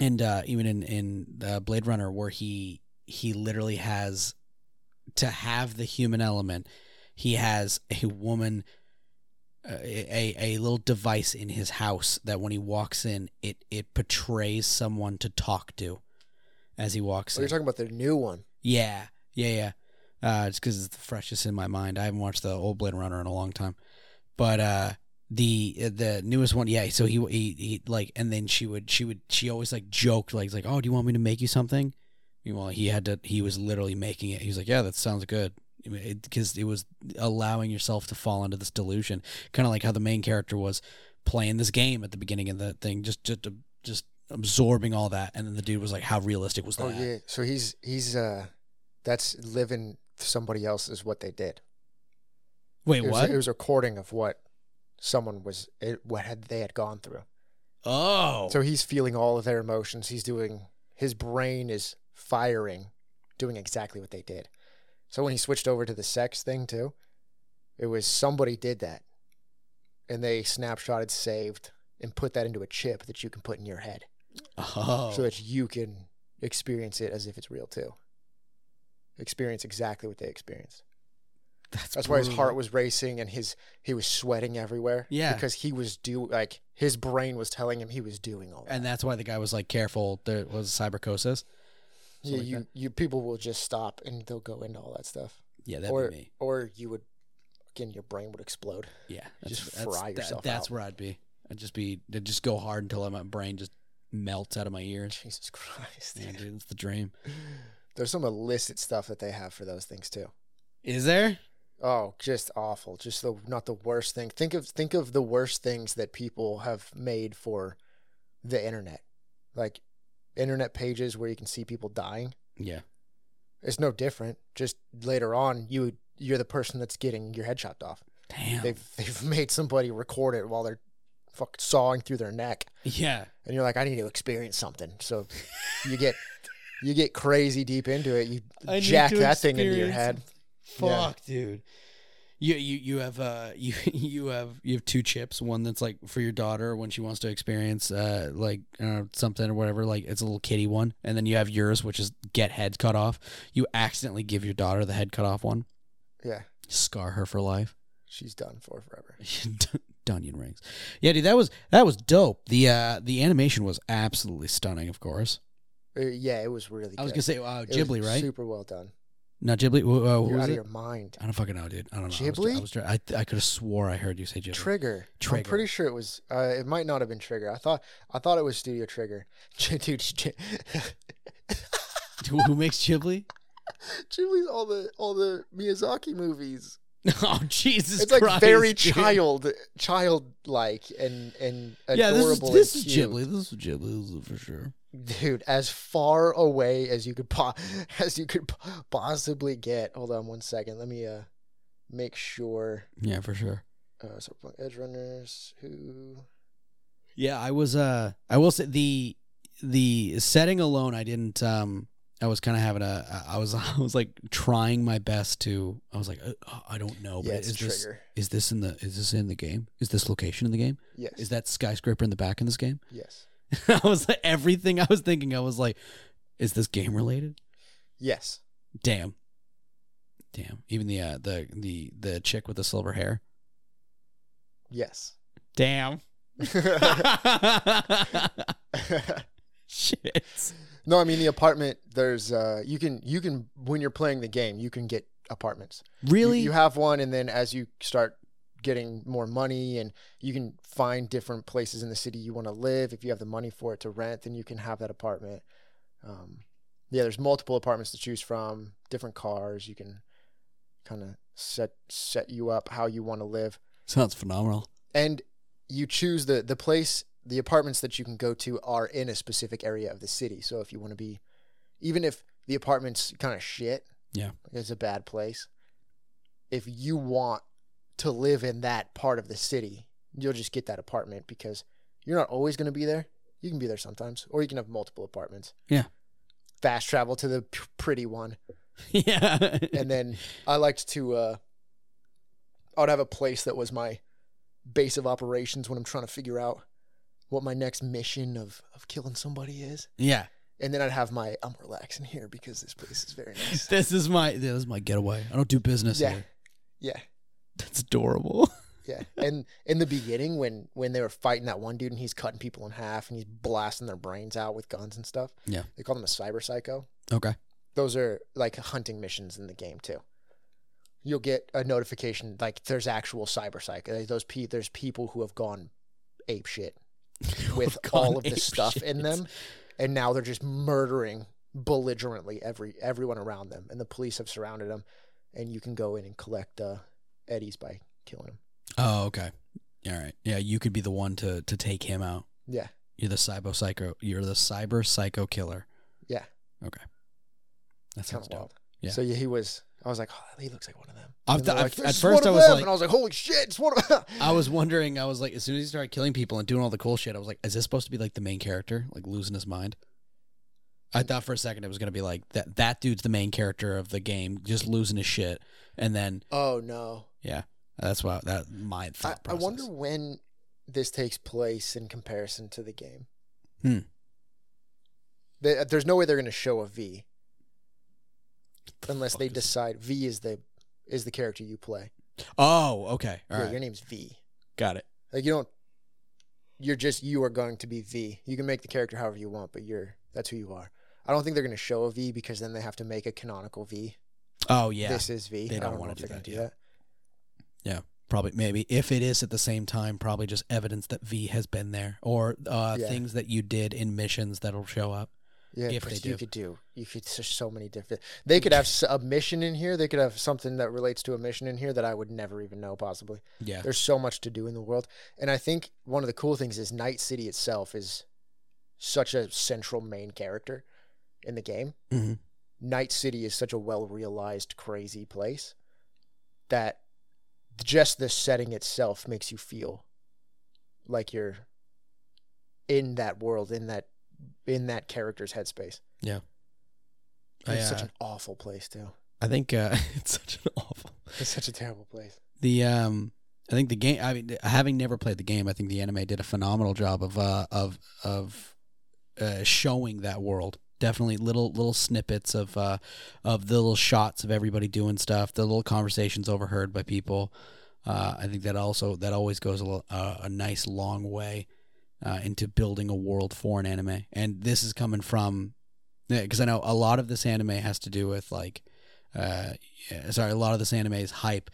Speaker 2: And uh, even in in Blade Runner, where he he literally has to have the human element, he has a woman, a a little device in his house that when he walks in, it it portrays someone to talk to as he walks
Speaker 1: So
Speaker 2: in.
Speaker 1: you're talking about the new one.
Speaker 2: Yeah, yeah, yeah. Uh, it's because it's the freshest in my mind. I haven't watched the old Blade Runner in a long time, but uh, the the newest one, yeah. So he, he he like, and then she would she would she always like joked like like, oh, do you want me to make you something? Meanwhile, he had to. He was literally making it. He was like, yeah, that sounds good. Because it, was allowing yourself to fall into this delusion, kind of like how the main character was playing this game at the beginning of the thing, just just just absorbing all that, and then the dude was like, "How realistic was that?"
Speaker 1: Oh yeah. So he's he's uh, that's living somebody else is what they did.
Speaker 2: Wait,
Speaker 1: It was,
Speaker 2: what?
Speaker 1: it was a recording of what someone was it, what had they had gone through.
Speaker 2: Oh.
Speaker 1: So he's feeling all of their emotions. He's doing his brain is firing, doing exactly what they did. So when he switched over to the sex thing too, it was somebody did that. And they snapshotted, saved, and put that into a chip that you can put in your head.
Speaker 2: oh.
Speaker 1: So that you can experience it as if it's real too. Experience exactly what they experienced.
Speaker 2: that's,
Speaker 1: That's why his heart was racing and his he was sweating everywhere.
Speaker 2: Yeah.
Speaker 1: Because he was do like his brain was telling him he was doing all that.
Speaker 2: And that's why the guy was like, "Careful, there was cyberpsychosis."
Speaker 1: Yeah,
Speaker 2: Something like
Speaker 1: you, you people will just stop and they'll go into all that stuff.
Speaker 2: Yeah, that'd
Speaker 1: or
Speaker 2: be me.
Speaker 1: or you would again your brain would explode.
Speaker 2: Yeah,
Speaker 1: just
Speaker 2: that's,
Speaker 1: fry
Speaker 2: that's,
Speaker 1: yourself
Speaker 2: That's
Speaker 1: out.
Speaker 2: where I'd be. I'd just be. I'd just go hard until my brain just melts out of my ears.
Speaker 1: Jesus Christ.
Speaker 2: Yeah, dude, it's the dream.
Speaker 1: There's some illicit stuff that they have for those things too.
Speaker 2: Is there?
Speaker 1: Oh, just awful. Just the not the worst thing. Think of think of the worst things that people have made for the internet. Like internet pages where you can see people dying.
Speaker 2: Yeah.
Speaker 1: It's no different. Just later on you you're the person that's getting your head chopped off.
Speaker 2: Damn.
Speaker 1: They've they've made somebody record it while they're fucking sawing through their neck.
Speaker 2: yeah.
Speaker 1: and you're like, I need to experience something. So you get you get crazy deep into it. You
Speaker 2: I
Speaker 1: jack that thing into your head. Yeah.
Speaker 2: Fuck, dude. You you you have uh you you have you have two chips. One that's like for your daughter when she wants to experience uh like uh, something or whatever. Like it's a little kitty one, and then you have yours, which is get head cut off. You accidentally give your daughter the head cut off one.
Speaker 1: Yeah,
Speaker 2: Scar her for life.
Speaker 1: she's done for forever.
Speaker 2: Onion rings. Yeah, dude, that was that was dope. The uh the animation was absolutely stunning, of course.
Speaker 1: Uh, yeah, it was really.
Speaker 2: I was
Speaker 1: good.
Speaker 2: gonna say uh,
Speaker 1: was
Speaker 2: Ghibli, right?
Speaker 1: Super well done.
Speaker 2: No, Ghibli. Uh,
Speaker 1: You're
Speaker 2: was
Speaker 1: out of
Speaker 2: it?
Speaker 1: your mind.
Speaker 2: I don't fucking know, dude. I don't know.
Speaker 1: Ghibli?
Speaker 2: I was, I, was, I, I could have swore I heard you say Ghibli.
Speaker 1: Trigger.
Speaker 2: Trigger.
Speaker 1: I'm pretty sure it was. Uh, it might not have been Trigger. I thought. I thought it was Studio Trigger. Dude,
Speaker 2: who makes Ghibli?
Speaker 1: Ghibli's all the all the Miyazaki movies.
Speaker 2: oh Jesus
Speaker 1: it's like
Speaker 2: Christ!
Speaker 1: very
Speaker 2: dude.
Speaker 1: child childlike and and
Speaker 2: Yeah, this is
Speaker 1: adorable.
Speaker 2: this is. Ghibli. This is Ghibli this is for sure.
Speaker 1: Dude as far away as you could po- as you could po- possibly get hold on one second let me uh make sure
Speaker 2: Yeah, for sure.
Speaker 1: uh cyberpunk edge runners who
Speaker 2: Yeah, I was. Uh, I will say the the setting alone. I didn't. Um, I was kind of having a. I was. I was like trying my best to. I was like, uh, I don't know, but
Speaker 1: yeah it's
Speaker 2: is this
Speaker 1: trigger
Speaker 2: is this in the is this in the game? Is this location in the game?
Speaker 1: yes
Speaker 2: Is that skyscraper in the back in this game?
Speaker 1: yes
Speaker 2: I was like everything I was thinking. I was like, is this game related?
Speaker 1: yes
Speaker 2: Damn. Damn. Even the uh, the the the chick with the silver hair.
Speaker 1: yes
Speaker 2: Damn. Shit.
Speaker 1: no i mean the apartment there's uh you can you can when you're playing the game you can get apartments You-
Speaker 2: Really?
Speaker 1: you, have one and then as you start getting more money and you can find different places in the city you want to live. If you have the money for it to rent then you can have that apartment. Um, yeah there's multiple apartments to choose from different cars you can kind of set set you up how you want to live.
Speaker 2: Sounds phenomenal.
Speaker 1: and you choose the the place the apartments that you can go to are in a specific area of the city. So if you want to be even if the apartment's kind of shit
Speaker 2: Yeah.
Speaker 1: it's a bad place. If you want to live in that part of the city you'll just get that apartment because you're not always going to be there you can be there sometimes or you can have multiple apartments
Speaker 2: Yeah.
Speaker 1: fast travel to the p- pretty one
Speaker 2: yeah.
Speaker 1: and then I liked to uh I would have a place that was my base of operations when I'm trying to figure out what my next mission of of killing somebody is.
Speaker 2: yeah.
Speaker 1: And then I'd have my I'm relaxing here because this place is very nice.
Speaker 2: This is my this is my getaway. I don't do business
Speaker 1: Yeah.
Speaker 2: here.
Speaker 1: yeah.
Speaker 2: That's adorable.
Speaker 1: Yeah. And in the beginning when when they were fighting that one dude and he's cutting people in half and he's blasting their brains out with guns and stuff.
Speaker 2: Yeah.
Speaker 1: They call them a cyber psycho.
Speaker 2: Okay.
Speaker 1: those are like hunting missions in the game too. You'll get a notification like there's actual cyber psycho. like, Those pe- there's people who have gone ape shit with all of the stuff in them, and now they're just murdering belligerently every everyone around them, and the police have surrounded them, and you can go in and collect uh, eddies by killing them.
Speaker 2: Oh, okay. All right. Yeah, you could be the one to to take him out.
Speaker 1: Yeah,
Speaker 2: You're the cyber psycho. You're the cyber psycho killer.
Speaker 1: yeah,
Speaker 2: Okay. That
Speaker 1: kind
Speaker 2: sounds
Speaker 1: of
Speaker 2: dope.
Speaker 1: wild.
Speaker 2: Yeah.
Speaker 1: So yeah, he was. I was like, oh, he looks like one of them.
Speaker 2: Th-
Speaker 1: like,
Speaker 2: at first I was
Speaker 1: them,"
Speaker 2: like-
Speaker 1: and I was like, holy shit, it's one of them.
Speaker 2: I was wondering. I was like, as soon as he started killing people and doing all the cool shit, I was like, is this supposed to be like the main character, like losing his mind? I thought for a second it was gonna be like that. That dude's the main character of the game, just losing his shit, and then
Speaker 1: Oh no.
Speaker 2: Yeah, that's why that my
Speaker 1: I,
Speaker 2: thought
Speaker 1: I
Speaker 2: process.
Speaker 1: wonder when this takes place in comparison to the game.
Speaker 2: Hmm.
Speaker 1: They, there's no way they're going to show a V unless they decide V is the is the character you play.
Speaker 2: Oh, okay, all
Speaker 1: yeah,
Speaker 2: right,
Speaker 1: your name's V.
Speaker 2: got it.
Speaker 1: Like you don't. You're just you are going to be V. You can make the character however you want, but you're that's who you are. I don't think they're going to show a V because then they have to make a canonical V.
Speaker 2: Oh yeah,
Speaker 1: This is V.
Speaker 2: They
Speaker 1: I
Speaker 2: don't
Speaker 1: know
Speaker 2: wanna
Speaker 1: if
Speaker 2: do
Speaker 1: they're gonna
Speaker 2: that,
Speaker 1: do
Speaker 2: yeah.
Speaker 1: that.
Speaker 2: Probably maybe if it is at the same time, probably just evidence that V has been there, or uh,
Speaker 1: Yeah.
Speaker 2: things that you did in missions that'll show up.
Speaker 1: Yeah,
Speaker 2: If
Speaker 1: but
Speaker 2: they
Speaker 1: you
Speaker 2: do.
Speaker 1: could do. You could there's so many different. They could have s- a mission in here. They could have something that relates to a mission in here that I would never even know. Possibly.
Speaker 2: Yeah,
Speaker 1: There's so much to do in the world, and I think one of the cool things is Night City itself is such a central main character in the game.
Speaker 2: Mhm.
Speaker 1: Night City is such a well realized, crazy place that just the setting itself makes you feel like you're in that world, in that in that character's headspace.
Speaker 2: I,
Speaker 1: It's such
Speaker 2: uh,
Speaker 1: an awful place too.
Speaker 2: I think uh, it's such an awful.
Speaker 1: It's such a terrible place.
Speaker 2: The um, I think the game. I mean, having never played the game, I think the anime did a phenomenal job of uh of of uh, showing that world. Definitely little little snippets of uh of the little shots of everybody doing stuff, the little conversations overheard by people. Uh, I think that also that always goes a, uh, a nice long way uh, into building a world for an anime. And this is coming from because I know a lot of this anime has to do with like. Uh, sorry, a lot of this anime's hype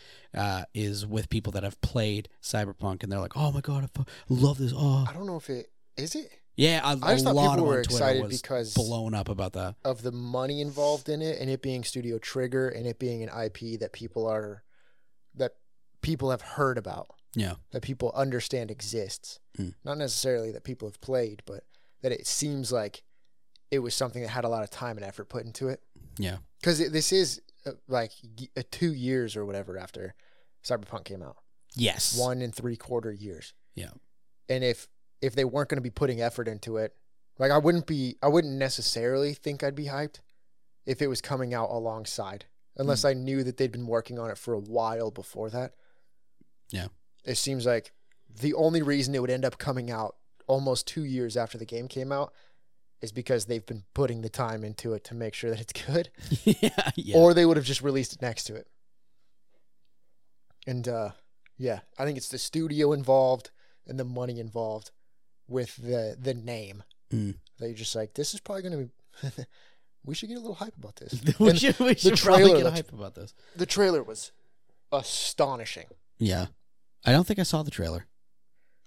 Speaker 2: is with people that have played Cyberpunk, and they're like, "Oh my god, I love this!" Oh,
Speaker 1: I don't know if it is it
Speaker 2: yeah, a,
Speaker 1: I
Speaker 2: a
Speaker 1: just thought
Speaker 2: lot
Speaker 1: people
Speaker 2: of
Speaker 1: were
Speaker 2: Twitter
Speaker 1: excited
Speaker 2: was
Speaker 1: because
Speaker 2: blown up about that.
Speaker 1: of the money involved in it and it being Studio Trigger and it being an IP that people are that people have heard about,
Speaker 2: Yeah,
Speaker 1: that people understand exists.
Speaker 2: Mm.
Speaker 1: Not necessarily that people have played, but that it seems like it was something that had a lot of time and effort put into it.
Speaker 2: yeah,
Speaker 1: Because this is uh, like uh, two years or whatever after Cyberpunk came out,
Speaker 2: yes,
Speaker 1: one and three quarter years.
Speaker 2: Yeah.
Speaker 1: And if if they weren't going to be putting effort into it, like I wouldn't be, I wouldn't necessarily think I'd be hyped if it was coming out alongside, unless
Speaker 2: Hmm.
Speaker 1: I knew that they'd been working on it for a while before that.
Speaker 2: Yeah.
Speaker 1: It seems like the only reason it would end up coming out almost two years after the game came out is because they've been putting the time into it to make sure that it's good
Speaker 2: yeah, yeah.
Speaker 1: or they would have just released it next to it. And uh, yeah, I think it's the studio involved and the money involved with the the name.
Speaker 2: Mm.
Speaker 1: They're just like, this is probably going to be. we should get a little hype about this.
Speaker 2: we
Speaker 1: And
Speaker 2: should, we should probably get hype about this.
Speaker 1: the trailer was astonishing.
Speaker 2: Yeah, I don't think I saw the trailer.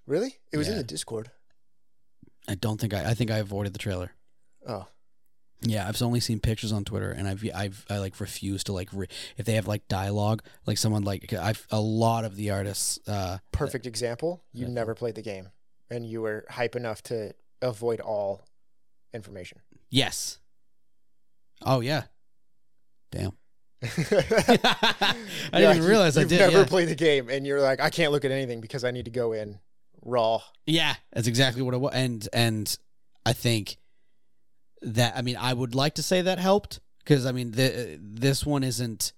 Speaker 1: Really, it was in the Discord.
Speaker 2: I don't think I. I think I avoided the trailer.
Speaker 1: Oh,
Speaker 2: Yeah, I've only seen pictures on Twitter, and I've I've I like refuse to like re- if they have like dialogue, like someone like I've a lot of the artists. Uh,
Speaker 1: perfect example. You never played the game, and you were hype enough to avoid all information.
Speaker 2: yes. Oh yeah. Damn. I didn't even realize I did.
Speaker 1: you've never
Speaker 2: yeah.
Speaker 1: played the game, and you're like, I can't look at anything because I need to go in raw.
Speaker 2: Yeah, that's exactly what it was. And and I think that I mean I would like to say that helped because I mean the, this one isn't.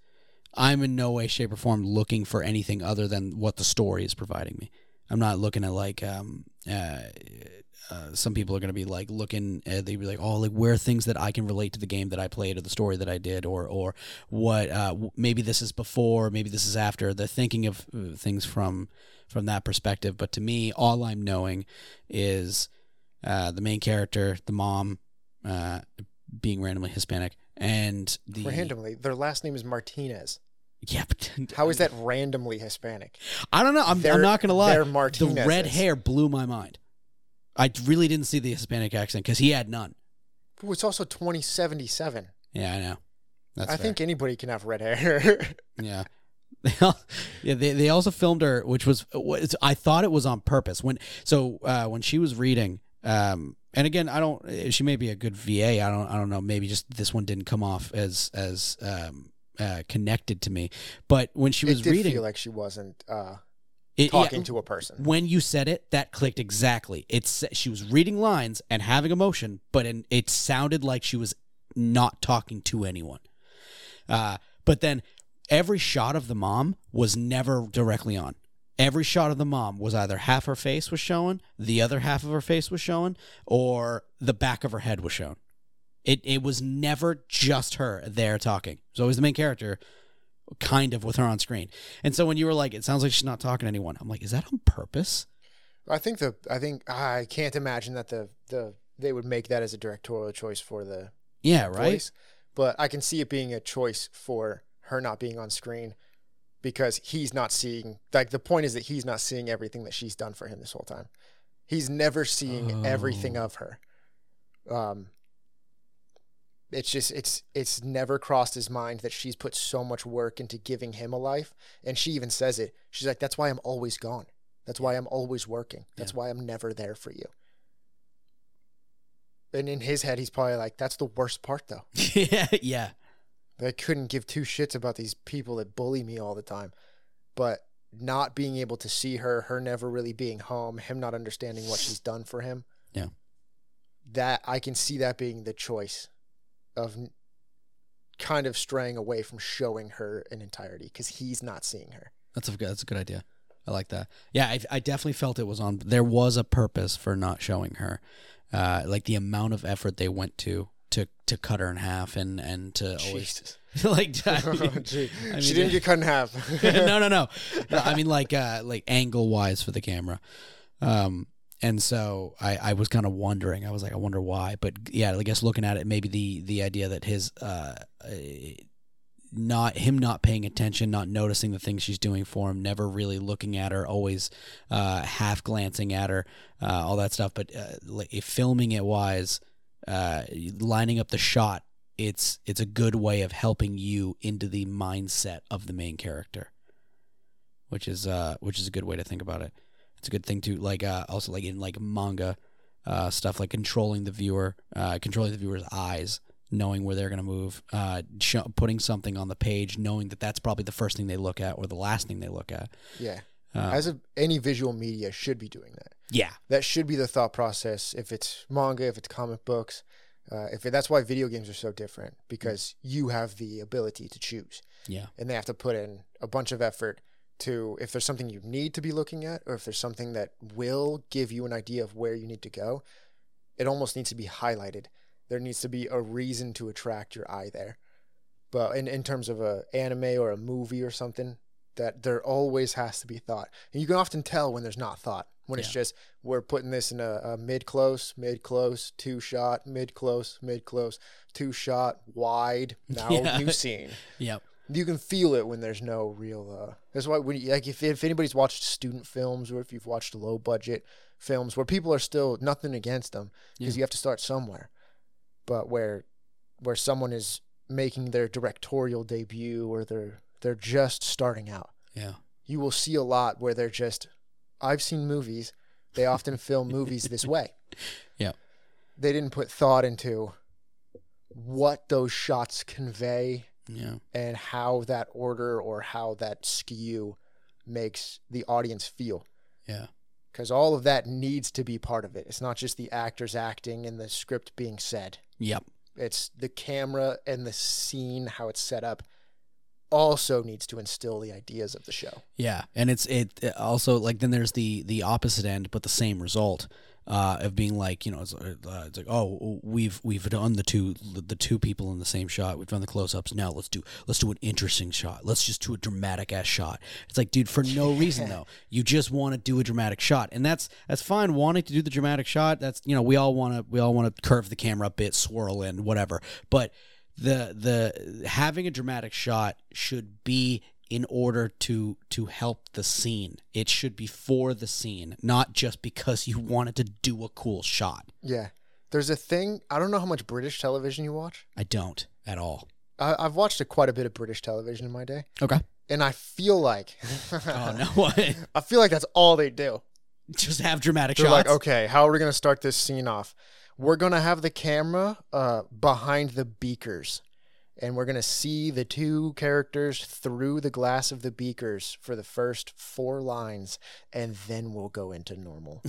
Speaker 2: I'm in no way, shape, or form looking for anything other than what the story is providing me. I'm not looking at like um uh, uh some people are gonna be like looking at they'd be like oh like where are things that I can relate to the game that I played or the story that I did or or what uh maybe this is before maybe this is after. They're thinking of uh, things from from that perspective. But to me, all I'm knowing is uh, the main character, the mom, uh, being randomly Hispanic, and the
Speaker 1: Randomly, their last name is Martinez.
Speaker 2: Yeah, but
Speaker 1: How is that randomly Hispanic?
Speaker 2: I don't know. I'm, I'm not gonna lie.
Speaker 1: they're
Speaker 2: The red hair blew my mind. I really didn't see the Hispanic accent because he had none.
Speaker 1: Ooh, it's also 2077.
Speaker 2: Yeah, I know. That's
Speaker 1: I
Speaker 2: fair.
Speaker 1: think anybody can have red hair.
Speaker 2: Yeah. They yeah, they, they also filmed her, which was was- I thought it was on purpose. When so uh, when she was reading, um, and again, I don't. She may be a good VA. I don't. I don't know. Maybe just this one didn't come off as as um, uh, connected to me. But when she was
Speaker 1: it did
Speaker 2: reading,
Speaker 1: feel like she wasn't uh,
Speaker 2: it,
Speaker 1: talking
Speaker 2: yeah,
Speaker 1: to a person.
Speaker 2: when you said it, that clicked exactly. It's she was reading lines and having emotion, but in, it sounded like she was not talking to anyone. Uh, but then every shot of the mom was never directly on. Every shot of the mom was either half her face was showing, the other half of her face was showing, or the back of her head was shown. It it was never just her there talking. It was always the main character, kind of with her on screen. And so when you were like, it sounds like she's not talking to anyone, I'm like, is that on purpose?
Speaker 1: I think the I think I can't imagine that the the they would make that as a directorial choice for the
Speaker 2: Yeah, right.
Speaker 1: voice, but I can see it being a choice for her not being on screen because he's not seeing like the point is that he's not seeing everything that she's done for him this whole time. He's never seeing everything
Speaker 2: Oh.
Speaker 1: of her. Um it's just it's it's never crossed his mind that she's put so much work into giving him a life and she even says it. She's like that's why I'm always gone. That's why I'm always working. That's why I'm never there for you. And in his head he's probably like that's the worst part though.
Speaker 2: yeah, yeah.
Speaker 1: I couldn't give two shits about these people that bully me all the time. But not being able to see her, her never really being home, him not understanding what she's done for him.
Speaker 2: Yeah.
Speaker 1: That I can see that being the choice of kind of straying away from showing her in entirety because he's not seeing her.
Speaker 2: That's a good. That's a good idea. I like that. Yeah, I, I definitely felt it was on. There was a purpose for not showing her, uh, like the amount of effort they went to to to cut her in half and and to always like I
Speaker 1: Oh,
Speaker 2: mean-
Speaker 1: gee.
Speaker 2: I mean,
Speaker 1: she didn't get cut in half.
Speaker 2: no, no, no, no. I mean, like, uh, like angle wise for the camera. Um, and so I, I was kind of wondering. I was like, I wonder why. But yeah, I guess looking at it, maybe the the idea that his uh, uh, not him not paying attention, not noticing the things she's doing for him, never really looking at her, always uh, half glancing at her, uh, all that stuff. But uh, filming it wise, uh, lining up the shot, it's it's a good way of helping you into the mindset of the main character, which is uh which is a good way to think about it. It's a good thing to like uh also like in like manga uh stuff like controlling the viewer, uh controlling the viewer's eyes, knowing where they're gonna move, uh sh- putting something on the page, knowing that that's probably the first thing they look at or the last thing they look at.
Speaker 1: yeah.
Speaker 2: Uh,
Speaker 1: As of any visual media should be doing that.
Speaker 2: yeah,
Speaker 1: That should be the thought process. If it's manga, if it's comic books, uh, if it, that's why video games are so different because you have the ability to choose,
Speaker 2: yeah,
Speaker 1: and they have to put in a bunch of effort to if there's something you need to be looking at, or if there's something that will give you an idea of where you need to go. It almost needs to be highlighted. There needs to be a reason to attract your eye there. But in, in terms of a anime or a movie or something, that there always has to be thought. And you can often tell when there's not thought. When it's just we're putting this in a, a mid close, mid close, two shot, mid close, mid close, two shot, wide. Now
Speaker 2: Yeah.
Speaker 1: new scene.
Speaker 2: yep,
Speaker 1: You can feel it when there's no real. Uh, that's why when you, like if if anybody's watched student films or if you've watched low budget films where people are still nothing against them because
Speaker 2: Yeah.
Speaker 1: you have to start somewhere, but where where someone is making their directorial debut or they're they're just starting out,
Speaker 2: yeah,
Speaker 1: you will see a lot where they're just. I've seen movies. They often film movies this way.
Speaker 2: Yeah.
Speaker 1: They didn't put thought into what those shots convey
Speaker 2: yeah,
Speaker 1: and how that order or how that skew makes the audience feel.
Speaker 2: yeah,
Speaker 1: Because all of that needs to be part of it. It's not just the actors acting and the script being said,
Speaker 2: yep,
Speaker 1: it's the camera and the scene, how it's set up, also needs to instill the ideas of the show.
Speaker 2: Yeah, and it's it it also like then there's the the opposite end, but the same result uh, of being like you know it's, uh, it's like oh we've we've done the two the two people in the same shot, we've done the close ups. Now let's do let's do an interesting shot. Let's just do a dramatic ass shot. It's like dude, for no reason though, you just want to do a dramatic shot, and that's that's fine. Wanting to do the dramatic shot, that's you know we all want to we all want to curve the camera a bit, swirl in whatever, but the the having a dramatic shot should be in order to to help the scene. It should be for the scene, not just because you wanted to do a cool shot.
Speaker 1: Yeah. There's a thing, I don't know how much British television you watch.
Speaker 2: I don't at all.
Speaker 1: I, I've watched a, quite a bit of British television in my day.
Speaker 2: Okay.
Speaker 1: And I feel like,
Speaker 2: Oh no! What?
Speaker 1: I feel like that's all they do.
Speaker 2: just have dramatic
Speaker 1: They're
Speaker 2: shots.
Speaker 1: like, okay, how are we going to start this scene off? We're going to have the camera uh, behind the beakers. And we're going to see the two characters through the glass of the beakers for the first four lines. And then we'll go into normal.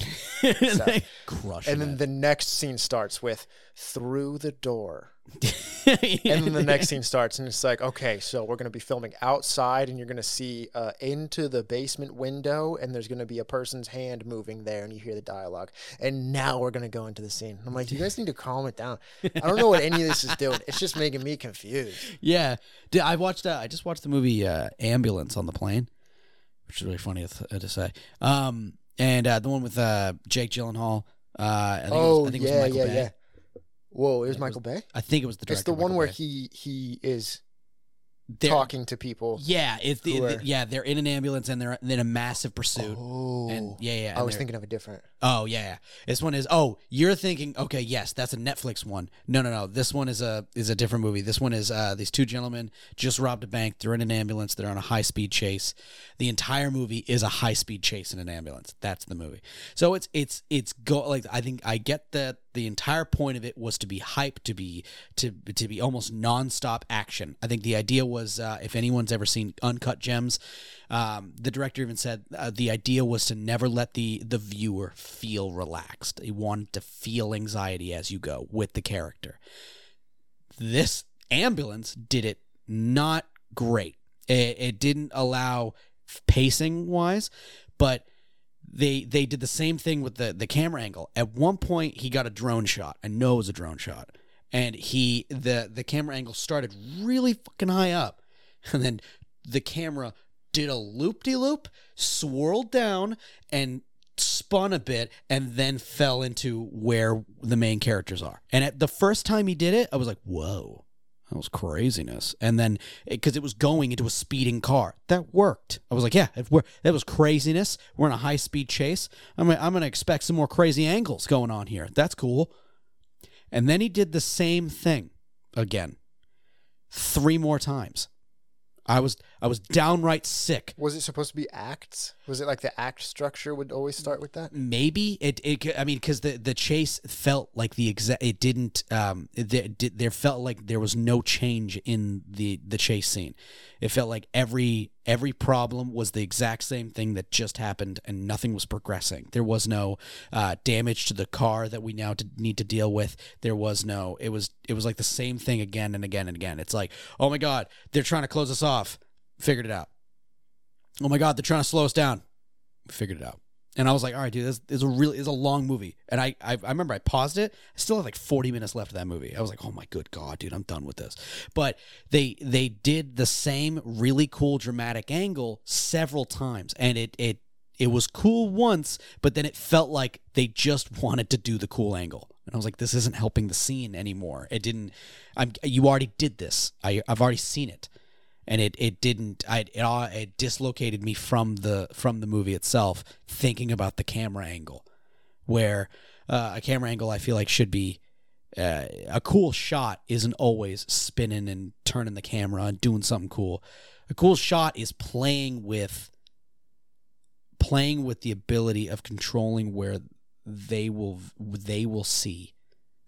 Speaker 2: Crush
Speaker 1: and then the next scene starts with through the door.
Speaker 2: It.
Speaker 1: And then the next scene starts, and it's like, okay, so we're going to be filming outside, and you're going to see uh, into the basement window, and there's going to be a person's hand moving there, and you hear the dialogue. And now we're going to go into the scene. I'm like, you guys need to calm it down. I don't know what any of this is doing. It's just making me confused.
Speaker 2: Yeah, Did- I watched. Uh, I just watched the movie uh, Ambulance on the plane, which is really funny to, say. Um, and uh, the one with uh, Jake Gyllenhaal. Uh, I think it
Speaker 1: Oh,
Speaker 2: was, I think it was Michael
Speaker 1: yeah,
Speaker 2: Bay.
Speaker 1: yeah. Whoa, it was
Speaker 2: It was-
Speaker 1: Michael Bay?
Speaker 2: I think it was the director.
Speaker 1: It's the
Speaker 2: of
Speaker 1: one
Speaker 2: Michael
Speaker 1: where
Speaker 2: Bay.
Speaker 1: he he is
Speaker 2: They're-
Speaker 1: talking to people.
Speaker 2: Yeah, it's the-
Speaker 1: are-
Speaker 2: yeah they're in an ambulance and they're in a massive pursuit.
Speaker 1: Oh,
Speaker 2: And yeah, yeah.
Speaker 1: I was thinking of a different.
Speaker 2: Oh yeah, yeah. This one is. Oh, you're thinking. Okay, yes, that's a Netflix one. No, no, no. This one is a is a different movie. This one is uh, these two gentlemen just robbed a bank. They're in an ambulance. They're on a high speed chase. The entire movie is a high speed chase in an ambulance. That's the movie. So it's it's it's go like I think I get that the entire point of it was to be hype, to be to to be almost nonstop action. I think the idea was uh, if anyone's ever seen Uncut Gems, um, the director even said uh, the idea was to never let the the viewer feel relaxed. He wanted to feel anxiety as you go with the character. This ambulance did it not great. It, it didn't allow pacing wise, but they they did the same thing with the the camera angle. At one point, he got a drone shot. I know it was a drone shot, and he the the camera angle started really fucking high up, and then the camera did a loop de loop, swirled down, and spun a bit, and then fell into where the main characters are. And at the first time he did it, I was like, whoa. That was craziness. And then, eh, because it was going into a speeding car, that worked. I was like, yeah, if we're, that was craziness. We're in a high speed chase. I'm, I'm going to expect some more crazy angles going on here. That's cool. And then he did the same thing again, three more times. I was I was downright sick.
Speaker 1: Was it supposed to be acts? Was it like the act structure would always start with that?
Speaker 2: Maybe it. it I mean, because the the chase felt like the exact. It didn't. Um, there, did, there felt like there was no change in the the chase scene. It felt like every every problem was the exact same thing that just happened, and nothing was progressing. There was no uh, damage to the car that we now need to deal with. There was no. It was it was like the same thing again and again and again. It's like, oh my god, they're trying to close us off. Figured it out. Oh my god, they're trying to slow us down. Figured it out. And I was like, all right, dude, this is a really is a long movie. And I, I I remember I paused it. I still had like 40 minutes left of that movie. I was like, oh my good God, dude, I'm done with this. But they they did the same really cool dramatic angle several times. And it it it was cool once, but then it felt like they just wanted to do the cool angle. And I was like, this isn't helping the scene anymore. It didn't I'm you already did this. I I've already seen it and it it didn't I it, it dislocated me from the from the movie itself thinking about the camera angle where uh, a camera angle I feel like should be uh, a cool shot isn't always spinning and turning the camera and doing something cool. A cool shot is playing with playing with the ability of controlling where they will they will see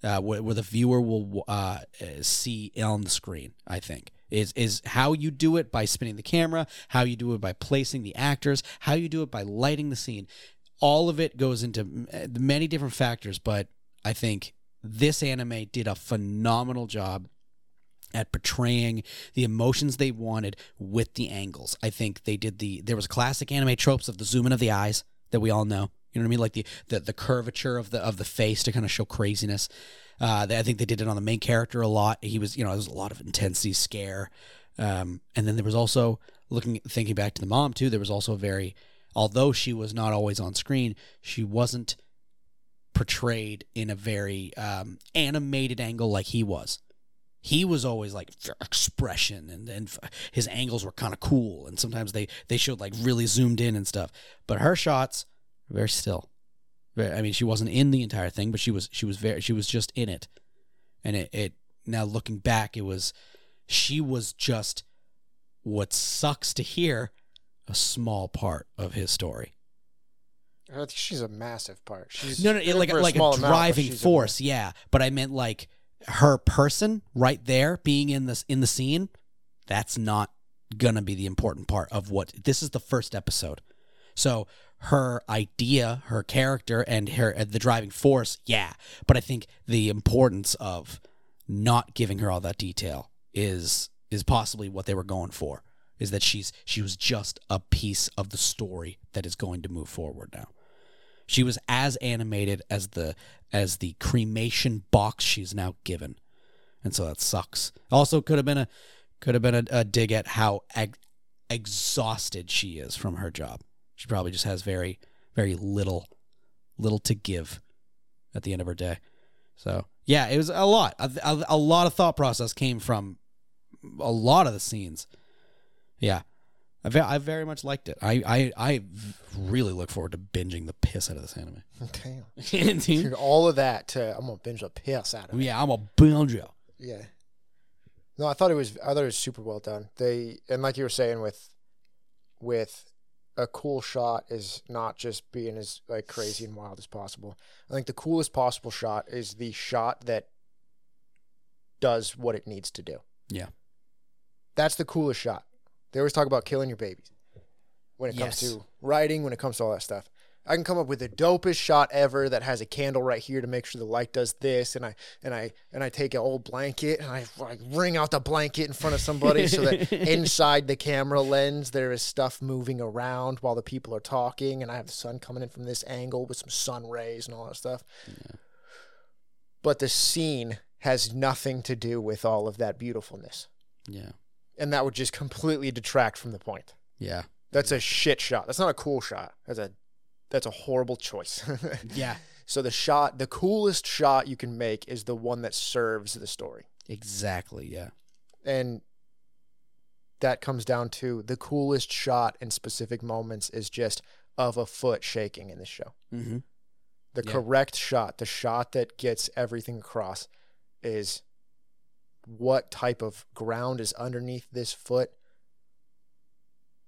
Speaker 2: uh, where, where the viewer will uh, see on the screen. I think is is how you do it by spinning the camera, how you do it by placing the actors, how you do it by lighting the scene. All of it goes into uh, many different factors, but I think this anime did a phenomenal job at portraying the emotions they wanted with the angles. I think they did the there was classic anime tropes of the zoom in of the eyes that we all know. You know what I mean? Like the the, the curvature of the of the face to kind of show craziness. Uh, I think they did it on the main character a lot. He was, you know, there was a lot of intensity, scare, um, and then there was also looking, thinking back to the mom too. There was also a very, although she was not always on screen, she wasn't portrayed in a very um, animated angle like he was. He was always like expression, and and his angles were kind of cool, and sometimes they they showed like really zoomed in and stuff. But her shots very still. Very, I mean, she wasn't in the entire thing, but she was she was very she was just in it, and it it now looking back, it was she was just what sucks to hear a small part of his story.
Speaker 1: I think she's a massive part. She's
Speaker 2: No, no, it- like
Speaker 1: for
Speaker 2: like a
Speaker 1: amount, but
Speaker 2: driving
Speaker 1: a-
Speaker 2: force, yeah. But I meant like her person right there being in this in the scene. That's not gonna be the important part of what this is the first episode. So her idea, her character, and her uh, the driving force, yeah. But I think the importance of not giving her all that detail is is possibly what they were going for. Is that she's she was just a piece of the story that is going to move forward now. She was as animated as the as the cremation box she's now given, and so that sucks. Also, could have been a could have been a, a dig at how ex- exhausted she is from her job. She probably just has very very little little to give at the end of her day. So yeah, it was a lot. A, a, a lot of thought process came from a lot of the scenes. Yeah. I, ve- I very much liked it. I, I I v- really look forward to binging the piss out of this anime.
Speaker 1: Damn.
Speaker 2: Dude,
Speaker 1: all of that. To, I'm gonna binge the piss out of it.
Speaker 2: yeah, I'm a binge you.
Speaker 1: Yeah. No, I thought it was. I thought it was super well done. They and like you were saying with, with, a cool shot is not just being as like crazy and wild as possible. I think the coolest possible shot is the shot that does what it needs to do.
Speaker 2: Yeah.
Speaker 1: That's the coolest shot. They always talk about killing your babies when it comes
Speaker 2: Yes.
Speaker 1: to writing, when it comes to all that stuff. I can come up with the dopest shot ever that has a candle right here to make sure the light does this, and I and I and I take an old blanket and I like wring out the blanket in front of somebody so that inside the camera lens there is stuff moving around while the people are talking, and I have the sun coming in from this angle with some sun rays and all that stuff. Yeah. But the scene has nothing to do with all of that beautifulness.
Speaker 2: Yeah.
Speaker 1: And that would just completely detract from the point.
Speaker 2: Yeah.
Speaker 1: That's a shit shot. That's not a cool shot. That's a that's a horrible choice.
Speaker 2: Yeah.
Speaker 1: so the shot, the coolest shot you can make is the one that serves the story.
Speaker 2: Exactly. Yeah.
Speaker 1: And that comes down to the coolest shot in specific moments is just of a foot shaking in the show.
Speaker 2: Mm-hmm.
Speaker 1: The
Speaker 2: Yeah.
Speaker 1: correct shot, the shot that gets everything across is what type of ground is underneath this foot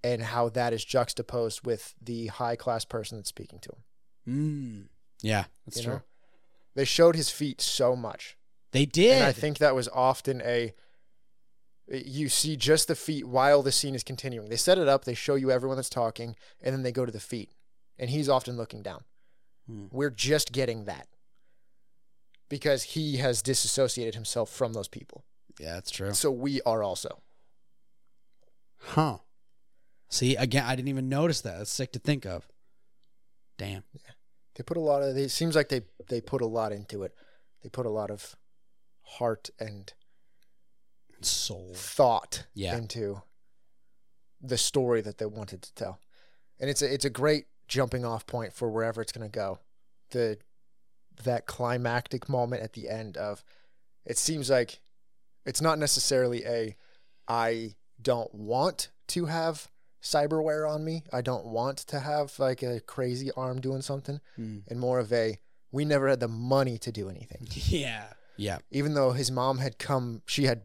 Speaker 1: and how that is juxtaposed with the high class person that's speaking to him.
Speaker 2: Mm. Yeah. That's
Speaker 1: you
Speaker 2: true.
Speaker 1: know? They showed his feet so much.
Speaker 2: They did.
Speaker 1: And I think that was often a you see just the feet while the scene is continuing. They set it up, they show you everyone that's talking, and then they go to the feet. And he's often looking down.
Speaker 2: Hmm.
Speaker 1: We're just getting that. Because he has disassociated himself from those people.
Speaker 2: yeah, that's true.
Speaker 1: So we are also.
Speaker 2: Huh. See, again, I didn't even notice that. That's sick to think of. Damn. Yeah.
Speaker 1: They put a lot of it seems like they they put a lot into it. They put a lot of heart and
Speaker 2: Soul.
Speaker 1: thought
Speaker 2: Yeah.
Speaker 1: into the story that they wanted to tell. And it's a it's a great jumping off point for wherever it's going to go. The that climactic moment at the end of it seems like it's not necessarily a I don't want to have cyberware on me. I don't want to have like a crazy arm doing something
Speaker 2: Mm.
Speaker 1: and more of a we never had the money to do anything
Speaker 2: Yeah. Yeah.
Speaker 1: even though his mom had come, she had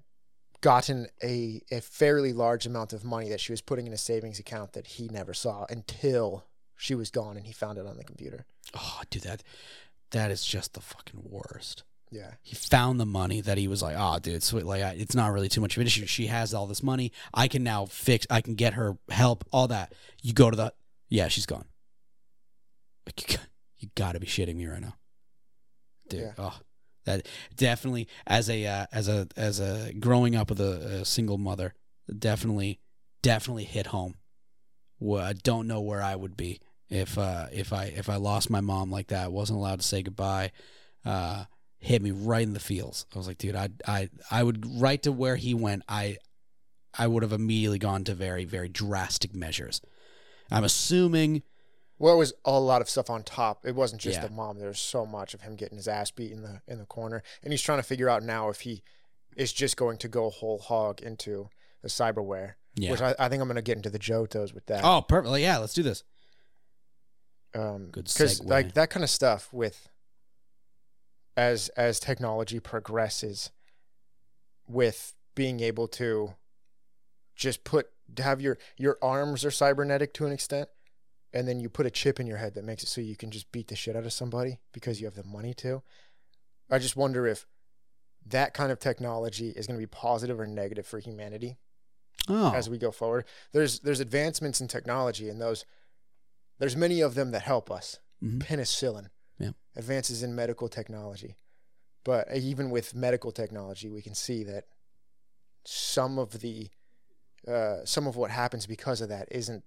Speaker 1: gotten a, a fairly large amount of money that she was putting in a savings account that he never saw until she was gone and he found it on the computer.
Speaker 2: Oh, dude, that that is just the fucking worst.
Speaker 1: Yeah.
Speaker 2: He found the money that he was like, oh, dude, sweet. Like, I, it's not really too much of an issue. She has all this money. I can now fix. I can get her help. All that. You go to the. Yeah, she's gone. Like, you, got- you got to be shitting me right now, dude.
Speaker 1: Yeah.
Speaker 2: Oh, that definitely as a uh, as a as a growing up with a, a single mother, definitely definitely hit home. Well, I don't know where I would be if uh, if I if I lost my mom like that. wasn't allowed to say goodbye. Uh, hit me right in the feels. I was like, dude, I I I would right to where he went. I I would have immediately gone to very very drastic measures. I'm assuming.
Speaker 1: Well, it was a lot of stuff on top. It wasn't just
Speaker 2: Yeah.
Speaker 1: the mom. There's so much of him getting his ass beat in the in the corner, and he's trying to figure out now if he is just going to go whole hog into the cyberware.
Speaker 2: Yeah.
Speaker 1: Which I, I think I'm going to get into the Jotos with that.
Speaker 2: oh, perfectly. Yeah, let's do this.
Speaker 1: um
Speaker 2: Good
Speaker 1: because
Speaker 2: segue.
Speaker 1: like that kind of stuff with as as technology progresses with being able to just put to have your your arms are cybernetic to an extent and then you put a chip in your head that makes it so you can just beat the shit out of somebody because you have the money to i just wonder if that kind of technology is going to be positive or negative for humanity
Speaker 2: Oh,
Speaker 1: as we go forward. There's there's advancements in technology, and those there's many of them that help us.
Speaker 2: Mhm.
Speaker 1: Penicillin,
Speaker 2: Yeah.
Speaker 1: advances in medical technology, but even with medical technology, we can see that some of the uh, some of what happens because of that isn't.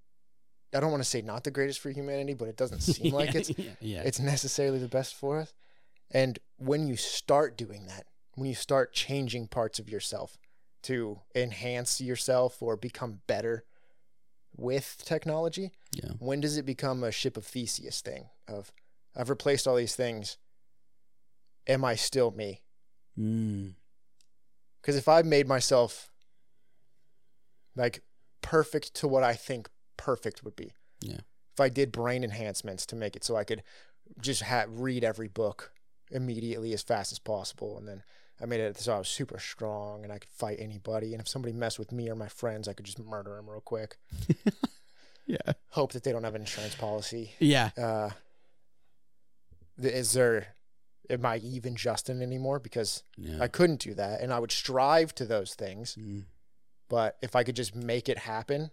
Speaker 1: I don't want to say not the greatest for humanity, but it doesn't seem like it's
Speaker 2: yeah, yeah.
Speaker 1: it's necessarily the best for us. And when you start doing that, when you start changing parts of yourself to enhance yourself or become better with technology,
Speaker 2: Yeah.
Speaker 1: when does it become a ship of Theseus thing of I've replaced all these things. Am I still me?
Speaker 2: Mm.
Speaker 1: Because if I made myself like perfect to what I think perfect would be,
Speaker 2: Yeah.
Speaker 1: If I did brain enhancements to make it so I could just ha- read every book immediately as fast as possible, and then I made it so I was super strong and I could fight anybody, and if somebody messed with me or my friends, I could just murder them real quick.
Speaker 2: Yeah.
Speaker 1: Hope that they don't have an insurance policy.
Speaker 2: Yeah.
Speaker 1: Uh, is there? Am I even Justin anymore? Because
Speaker 2: Yeah.
Speaker 1: I couldn't do that, and I would strive to those things.
Speaker 2: Mm.
Speaker 1: But if I could just make it happen,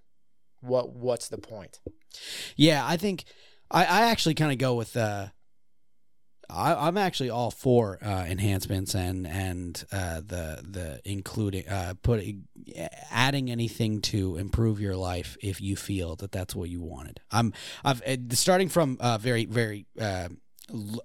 Speaker 1: what what's the point?
Speaker 2: Yeah, I think I, I actually kind of go with uh I, I'm actually all for uh, enhancements and and uh, the the including uh, putting adding anything to improve your life if you feel that that's what you wanted. I'm I've uh, starting from uh, very very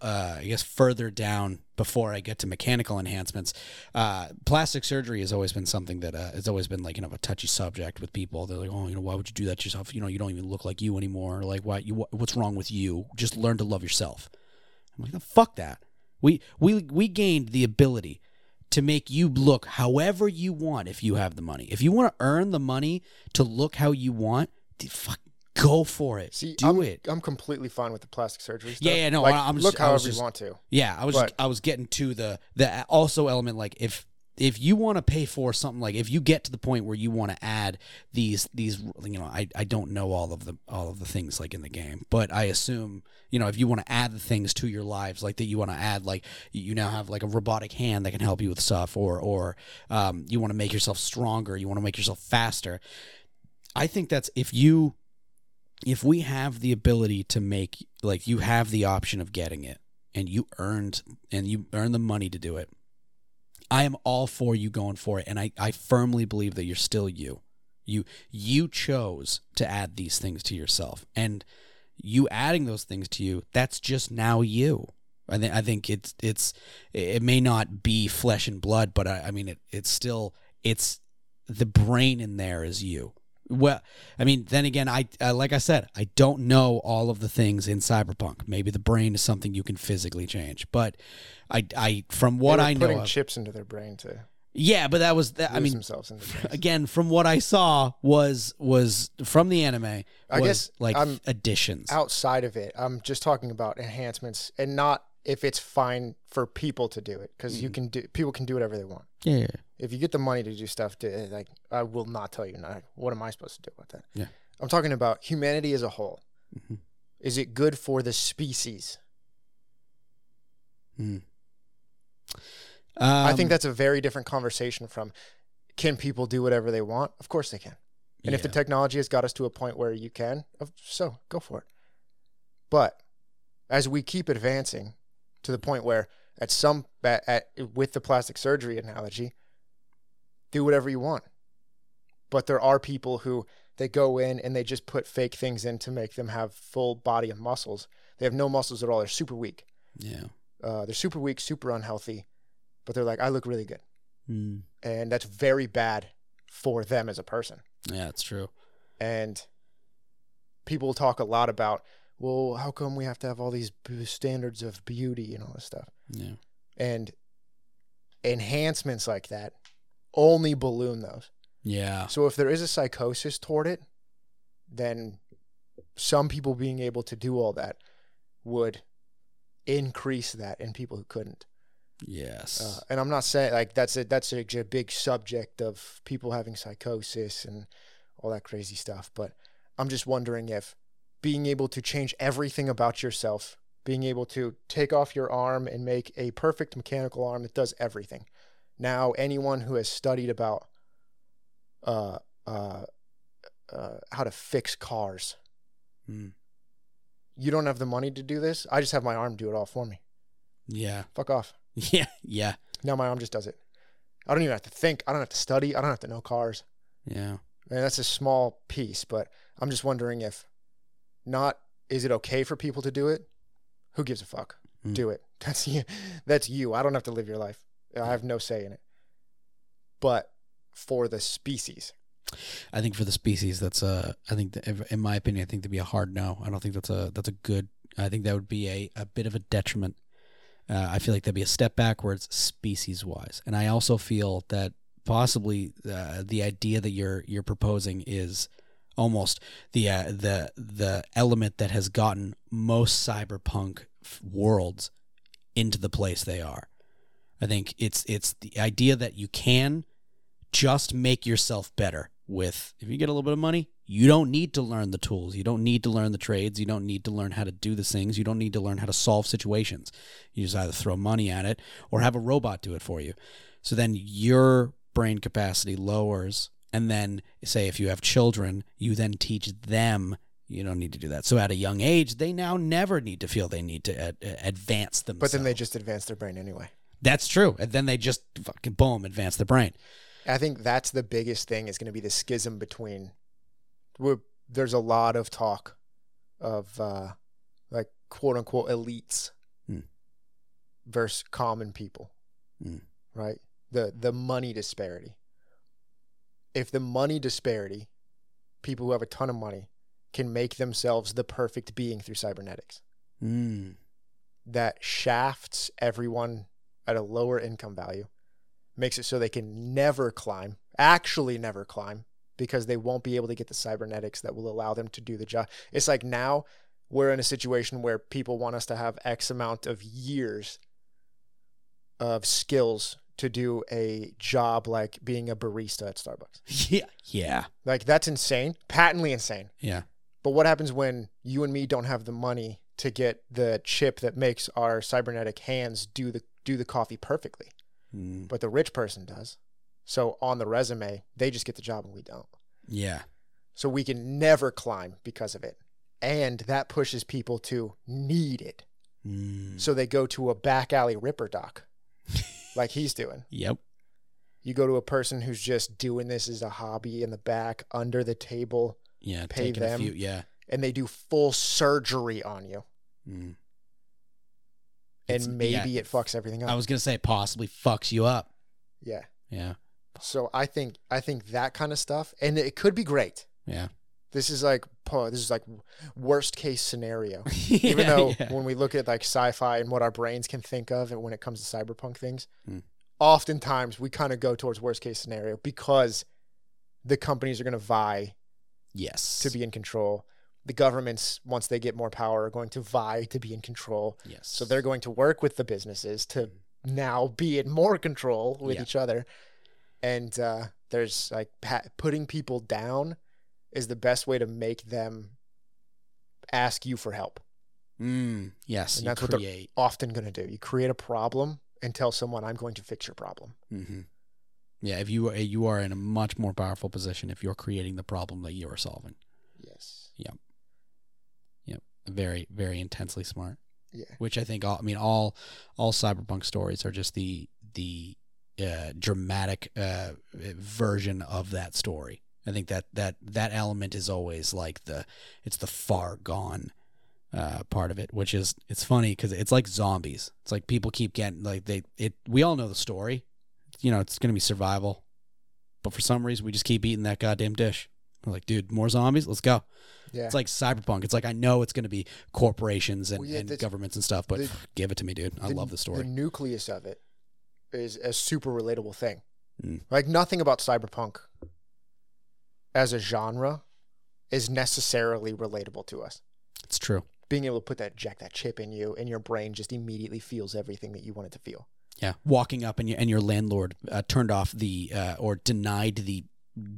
Speaker 2: uh, I guess further down before I get to mechanical enhancements, uh, plastic surgery has always been something that uh, has always been like you know a touchy subject with people. They're like, oh, you know, why would you do that to yourself? You know, you don't even look like you anymore. Like, why? You, what's wrong with you? Just learn to love yourself. I'm like, no, fuck that. We we we gained the ability to make you look however you want if you have the money. If you want to earn the money to look how you want, fuck, go for it.
Speaker 1: See,
Speaker 2: do
Speaker 1: I'm,
Speaker 2: it.
Speaker 1: I'm completely fine with the plastic surgery stuff.
Speaker 2: Yeah, yeah, no,
Speaker 1: Like,
Speaker 2: I- I'm just-
Speaker 1: look
Speaker 2: I was
Speaker 1: however
Speaker 2: just-
Speaker 1: you want to.
Speaker 2: Yeah, I was
Speaker 1: But-
Speaker 2: I was getting to the the also element like if if you want to pay for something like if you get to the point where you want to add these these you know I, I don't know all of the all of the things like in the game but I assume you know if you want to add the things to your lives like that you want to add like you now have like a robotic hand that can help you with stuff or or um, you want to make yourself stronger you want to make yourself faster I think that's if you if we have the ability to make like you have the option of getting it and you earned and you earn the money to do it i am all for you going for it. And i, I firmly believe that you're still you. You you chose to add these things to yourself. And you adding those things to you that's just now you. I think i think it's it's it may not be flesh and blood but i, I mean it, it's still it's the brain in there is you well, I mean, then again, I uh, like I said, I don't know all of the things in Cyberpunk. Maybe the brain is something you can physically change, but I, I from what I know,
Speaker 1: putting
Speaker 2: of,
Speaker 1: chips into their brain to
Speaker 2: yeah, but that was that. I mean,
Speaker 1: themselves
Speaker 2: again, from what I saw was was from the anime.
Speaker 1: I guess
Speaker 2: like
Speaker 1: I'm
Speaker 2: additions.
Speaker 1: outside of it, I'm just talking about enhancements and not if it's fine for people to do it because
Speaker 2: Mm-hmm.
Speaker 1: you can do people can do whatever they want.
Speaker 2: Yeah, yeah,
Speaker 1: If you get the money to do stuff, to, like I will not tell you. Not, what am I supposed to do about that?
Speaker 2: Yeah.
Speaker 1: I'm talking about humanity as a whole.
Speaker 2: Mhm.
Speaker 1: Is it good for the species?
Speaker 2: Mm.
Speaker 1: I think
Speaker 2: Um,
Speaker 1: that's a very different conversation from can people do whatever they want? Of course they can. And if the technology has got us to a point where you can, so go for it. But as we keep advancing to the point where at some at, at with the plastic surgery analogy, do whatever you want. But there are people who they go in and they just put fake things in to make them have full body and muscles. They have no muscles at all. They're super weak.
Speaker 2: yeah,
Speaker 1: Uh, they're super weak, super unhealthy. But they're like, I look really good,
Speaker 2: Mm.
Speaker 1: and that's very bad for them as a person.
Speaker 2: yeah, it's true.
Speaker 1: and people talk a lot about well how come we have to have all these standards of beauty and all this stuff
Speaker 2: Yeah,
Speaker 1: and enhancements like that only balloon those.
Speaker 2: Yeah,
Speaker 1: so if there is a psychosis toward it then some people being able to do all that would increase that in people who couldn't.
Speaker 2: Yes,
Speaker 1: uh, and i'm not saying like that's a that's a big subject of people having psychosis and all that crazy stuff but i'm just wondering if being able to change everything about yourself being able to take off your arm and make a perfect mechanical arm that does everything now anyone who has studied about uh uh, uh how to fix cars
Speaker 2: Mm.
Speaker 1: you don't have the money to do this i just have my arm do it all for me
Speaker 2: yeah,
Speaker 1: fuck off
Speaker 2: yeah, yeah,
Speaker 1: Now my arm just does it. I don't even have to think. I don't have to study. I don't have to know cars.
Speaker 2: yeah.
Speaker 1: And that's a small piece, but I'm just wondering if not is it okay for people to do it? Who gives a fuck?
Speaker 2: Mm.
Speaker 1: Do it. That's you. That's you. I don't have to live your life. I have no say in it. But for the species,
Speaker 2: I think for the species, that's a. I think, that, in my opinion, I think to be a hard no. I don't think that's a. That's a good. I think that would be a, a bit of a detriment. Uh, I feel like that'd be a step backwards species wise, and I also feel that possibly uh, the idea that you're you're proposing is almost the uh, the the element that has gotten most cyberpunk worlds into the place they are. I think it's it's the idea that you can just make yourself better with if you get a little bit of money you don't need to learn the tools. You don't need to learn the trades. You don't need to learn how to do the things. You don't need to learn how to solve situations. You just either throw money at it or have a robot do it for you. So then your brain capacity lowers and then say if you have children you then teach them. You don't need to do that. So at a young age they now never need to feel they need to ad- uh, advance themselves
Speaker 1: but then they just advance their brain anyway.
Speaker 2: That's true and then they just fucking boom advance the brain
Speaker 1: I think that's the biggest thing is going to be the schism between. We're, there's a lot of talk of uh, like quote unquote elites versus common people.
Speaker 2: Mm.
Speaker 1: Right? The the money disparity. If the money disparity, people who have a ton of money can make themselves the perfect being through cybernetics
Speaker 2: Mm.
Speaker 1: that shafts everyone at a lower income value, makes it so they can never climb, actually never climb, because they won't be able to get the cybernetics that will allow them to do the job. It's like now we're in a situation where people want us to have X amount of years of skills to do a job like being a barista at Starbucks.
Speaker 2: Yeah. Yeah.
Speaker 1: Like that's insane, patently insane.
Speaker 2: Yeah.
Speaker 1: But what happens when you and me don't have the money to get the chip that makes our cybernetic hands do the do the coffee perfectly?
Speaker 2: Mm.
Speaker 1: But the rich person does. So on the resume, they just get the job and we don't.
Speaker 2: Yeah.
Speaker 1: So we can never climb because of it. And that pushes people to need it.
Speaker 2: Mm.
Speaker 1: So they go to a back alley ripper doc like he's doing.
Speaker 2: Yep.
Speaker 1: You go to a person who's just doing this as a hobby in the back under the table
Speaker 2: Yeah.
Speaker 1: Pay them.
Speaker 2: few. Yeah.
Speaker 1: and they do full surgery on you.
Speaker 2: Mm.
Speaker 1: And
Speaker 2: It's-
Speaker 1: maybe
Speaker 2: yeah.
Speaker 1: it fucks everything up.
Speaker 2: I was gonna say possibly fucks you up.
Speaker 1: yeah.
Speaker 2: Yeah.
Speaker 1: So I think I think that kind of stuff and it could be great.
Speaker 2: Yeah.
Speaker 1: This is like po- this is like worst case scenario. Even
Speaker 2: Yeah,
Speaker 1: though
Speaker 2: yeah.
Speaker 1: when we look at like sci-fi and what our brains can think of and when it comes to cyberpunk things,
Speaker 2: Hmm.
Speaker 1: oftentimes we kind of go towards worst case scenario because the companies are going to vie
Speaker 2: yes
Speaker 1: to be in control. The governments, once they get more power, are going to vie to be in control.
Speaker 2: yes.
Speaker 1: So they're going to work with the businesses to now be in more control with
Speaker 2: Yeah.
Speaker 1: each other. And uh, there's like putting people down is the best way to make them ask you for help.
Speaker 2: Mm, yes.
Speaker 1: And that's what they're- Often going to do. You create a problem and tell someone, "I'm going to fix your problem."
Speaker 2: hmm Yeah. If you are, you are in a much more powerful position if you're creating the problem that you are solving.
Speaker 1: Yes.
Speaker 2: Very, very intensely smart.
Speaker 1: Yeah.
Speaker 2: Which I think all. I mean, all all cyberpunk stories are just the the uh, dramatic uh, version of that story. I think that that that element is always like the it's the far gone uh, part of it, which is it's funny because it's like zombies. It's like people keep getting like they it. We all know the story. You know, it's gonna be survival, but for some reason we just keep eating that goddamn dish. We're like, dude, more zombies. Let's go.
Speaker 1: Yeah.
Speaker 2: It's like cyberpunk. It's like I know it's gonna be corporations and,
Speaker 1: Well, yeah,
Speaker 2: and governments and stuff, but
Speaker 1: the-
Speaker 2: give it to me, dude. I love the story.
Speaker 1: The nucleus of it is a super relatable thing.
Speaker 2: Mm.
Speaker 1: Like nothing about cyberpunk as a genre is necessarily relatable to us.
Speaker 2: it's true.
Speaker 1: Being able to put that jack that chip in you and your brain just immediately feels everything that you want it to feel.
Speaker 2: Yeah, walking up and your and your landlord uh, turned off the uh, or denied the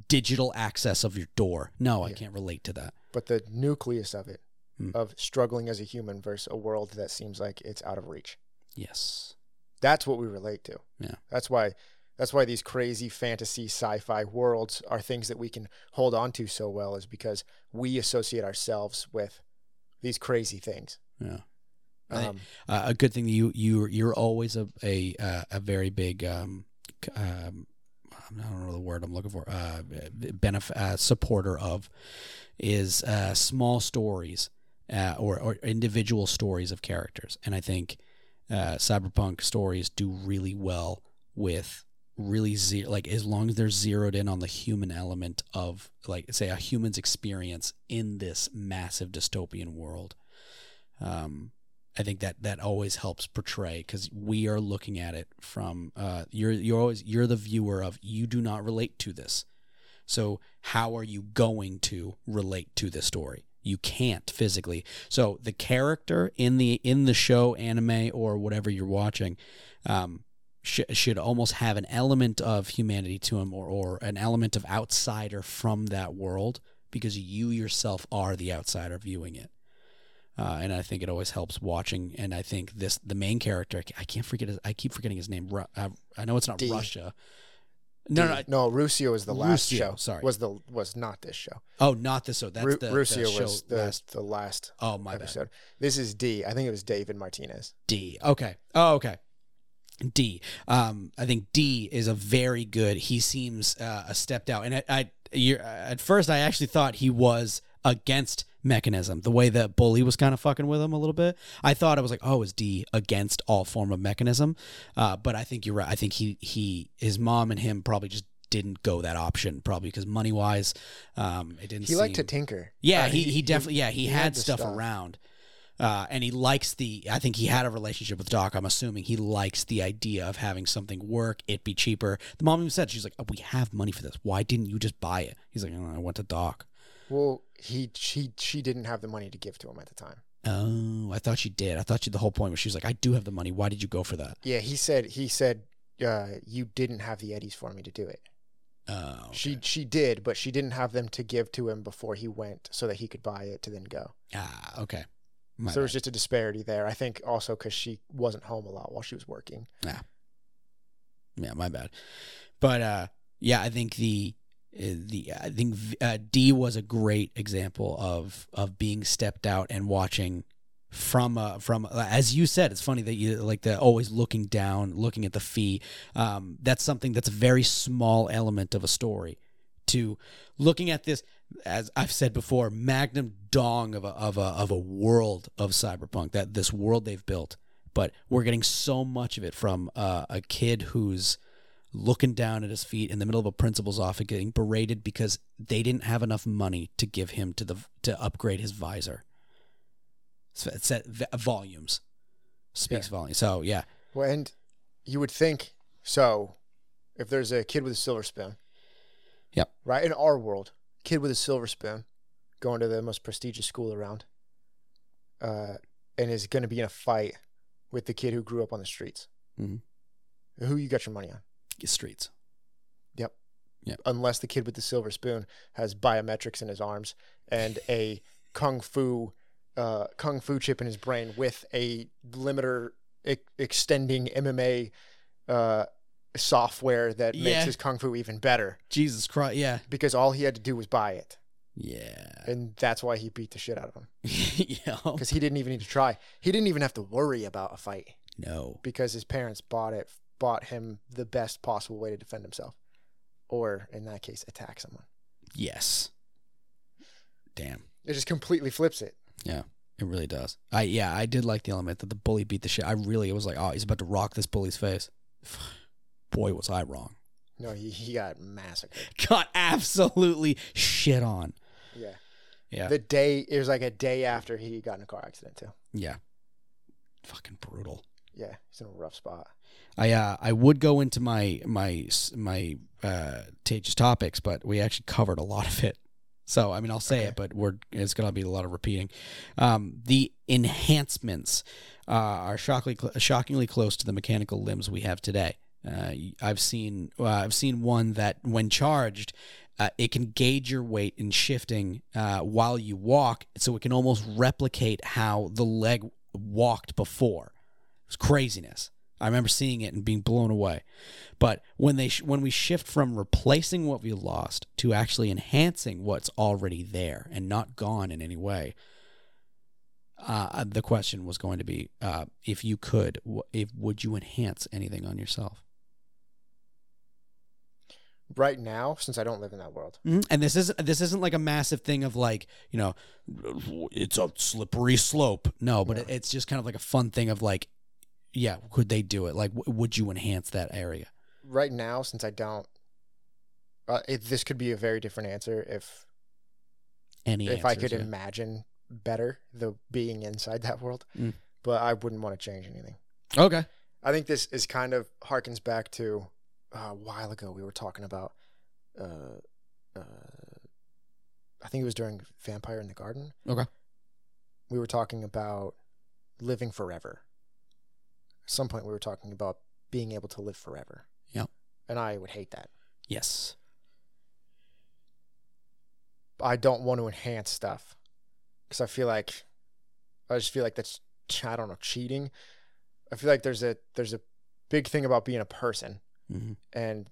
Speaker 2: digital access of your door. No, I
Speaker 1: Yeah.
Speaker 2: can't relate to that.
Speaker 1: But the nucleus of it,
Speaker 2: Hmm.
Speaker 1: of struggling as a human versus a world that seems like it's out of reach.
Speaker 2: Yes.
Speaker 1: That's what we relate to.
Speaker 2: Yeah.
Speaker 1: That's why that's why these crazy fantasy sci-fi worlds are things that we can hold on to so well is because we associate ourselves with these crazy things.
Speaker 2: Yeah.
Speaker 1: Um,
Speaker 2: Uh, a good thing that you you you're always a a uh, a very big um, um I don't know the word I'm looking for. Uh benef- uh supporter of is uh small stories uh, or or individual stories of characters. And I think uh cyberpunk stories do really well with really ze- like as long as they're zeroed in on the human element of like say a human's experience in this massive dystopian world. Um I think that that always helps portray because we are looking at it from uh, you're you're always you're the viewer of you do not relate to this, so how are you going to relate to this story? You can't physically. So the character in the in the show, anime, or whatever you're watching, um, sh- should almost have an element of humanity to him, or or an element of outsider from that world, because you yourself are the outsider viewing it uh, and I think it always helps watching. And I think this the main character I can't forget his, I keep forgetting his name. Ru- uh, I know it's not
Speaker 1: D.
Speaker 2: Russia. No, no,
Speaker 1: D- no, Rusio was the last
Speaker 2: Rusio,
Speaker 1: show.
Speaker 2: sorry.
Speaker 1: was the was not this show.
Speaker 2: oh, not this. So that's
Speaker 1: Ru-
Speaker 2: the,
Speaker 1: Rusio
Speaker 2: the show
Speaker 1: was the
Speaker 2: last.
Speaker 1: the last
Speaker 2: Oh my bad.
Speaker 1: This is D. I think it was David Martinez.
Speaker 2: D. Okay. Oh, okay. D. Um, I think D is a very good. He seems uh, a stepped out, and I, I at first I actually thought he was against mechanism. The way that Bully was kind of fucking with him a little bit. I thought it was like, oh, is D against all form of mechanism? Uh, but I think you're right. I think he he his mom and him probably just didn't go that option probably because money wise, um, it didn't.
Speaker 1: He liked to tinker.
Speaker 2: Yeah,
Speaker 1: Uh,
Speaker 2: he, he definitely yeah he,
Speaker 1: he
Speaker 2: had,
Speaker 1: had
Speaker 2: stuff,
Speaker 1: stuff.
Speaker 2: around. Uh, and he likes the. I think he had a relationship with Doc. I'm assuming he likes the idea of having something work, it be cheaper. The mom even said, "She's like, oh, we have money for this. Why didn't you just buy it?" He's like, oh, "I went to Doc."
Speaker 1: Well, he she she didn't have the money to give to him at the time.
Speaker 2: Oh, I thought she did. I thought she. The whole point was she was like, "I do have the money. Why did you go for that?"
Speaker 1: Yeah, he said he said uh, you didn't have the eddies for me to do it.
Speaker 2: Oh,
Speaker 1: She she did, but she didn't have them to give to him before he went, so that he could buy it to then go.
Speaker 2: ah, okay. My
Speaker 1: so there was just a disparity there. I think also because she wasn't home a lot while she was working.
Speaker 2: Yeah, Yeah, my bad. But uh, yeah, I think the the I think uh, D was a great example of of being stepped out and watching from uh from uh, as you said it's funny that you like the always looking down looking at the fee um that's something that's a very small element of a story to looking at this as I've said before magnum dong of a of a of a world of cyberpunk that this world they've built. But we're getting so much of it from uh, a kid who's looking down at his feet in the middle of a principal's office getting berated because they didn't have enough money to give him to the to upgrade his visor so it's at volumes speaks volumes so yeah
Speaker 1: Well, and you would think so. If there's a kid with a silver spoon,
Speaker 2: Yep.
Speaker 1: right in our world, kid with a silver spoon, going to the most prestigious school around, uh, and is going to be in a fight with the kid who grew up on the streets.
Speaker 2: Mhm.
Speaker 1: Who you got your money on?
Speaker 2: Streets. Yep. Yep.
Speaker 1: Unless the kid with the silver spoon has biometrics in his arms and a kung fu, uh, kung fu chip in his brain with a limiter e- extending MMA uh, software that
Speaker 2: Yeah.
Speaker 1: makes his kung fu even better.
Speaker 2: Jesus christ yeah.
Speaker 1: Because all he had to do was buy it,
Speaker 2: yeah.
Speaker 1: And that's why he beat the shit out of him.
Speaker 2: Yeah.
Speaker 1: Because he didn't even need to try. He didn't even have to worry about a fight.
Speaker 2: No.
Speaker 1: Because his parents bought it, bought him the best possible way to defend himself, or in that case, attack someone.
Speaker 2: yes damn
Speaker 1: It just completely flips it.
Speaker 2: Yeah, it really does. I yeah, I did like the element that the bully beat the shit. I really it was like, oh, he's about to rock this bully's face. Boy, was I wrong.
Speaker 1: No, he, he got massacred.
Speaker 2: Got absolutely shit on.
Speaker 1: Yeah.
Speaker 2: Yeah,
Speaker 1: The day it was like a day after he got in a car accident too.
Speaker 2: yeah. Fucking brutal.
Speaker 1: Yeah, he's in a rough spot.
Speaker 2: I uh I would go into my my my uh Tage's topics, but we actually covered a lot of it. So I mean, I'll say
Speaker 1: Okay.
Speaker 2: it, but we're it's gonna be a lot of repeating. Um, the enhancements uh, are shockingly cl- shockingly close to the mechanical limbs we have today. Uh, I've seen uh, I've seen one that when charged. Uh, it can gauge your weight in shifting uh, while you walk, so it can almost replicate how the leg walked before. It was craziness. I remember seeing it and being blown away. But when they sh- when we shift from replacing what we lost to actually enhancing what's already there and not gone in any way, uh, the question was going to be uh, if you could, if would you enhance anything on yourself?
Speaker 1: Right now, since I don't live in that world,
Speaker 2: Mhm. And this is this isn't like a massive thing of like you know, it's a slippery slope. No, but it, it's just kind of like a fun thing of like, yeah, could they do it? Like, w- would you enhance that area?
Speaker 1: right now, since I don't, uh, it, this could be a very different answer if
Speaker 2: Any
Speaker 1: if I could
Speaker 2: yeah.
Speaker 1: imagine better the being inside that world.
Speaker 2: Mm.
Speaker 1: But I wouldn't want to change anything.
Speaker 2: Okay.
Speaker 1: I think this is kind of harkens back to uh, a while ago we were talking about. Uh, uh, I think it was during Vampire in the Garden.
Speaker 2: Okay.
Speaker 1: We were talking about living forever. At some point, we were talking about being able to live forever.
Speaker 2: Yep.
Speaker 1: And I would hate that.
Speaker 2: Yes.
Speaker 1: I don't want to enhance stuff because I feel like I just feel like that's I don't know cheating. I feel like there's a there's a big thing about being a person,
Speaker 2: hmm
Speaker 1: and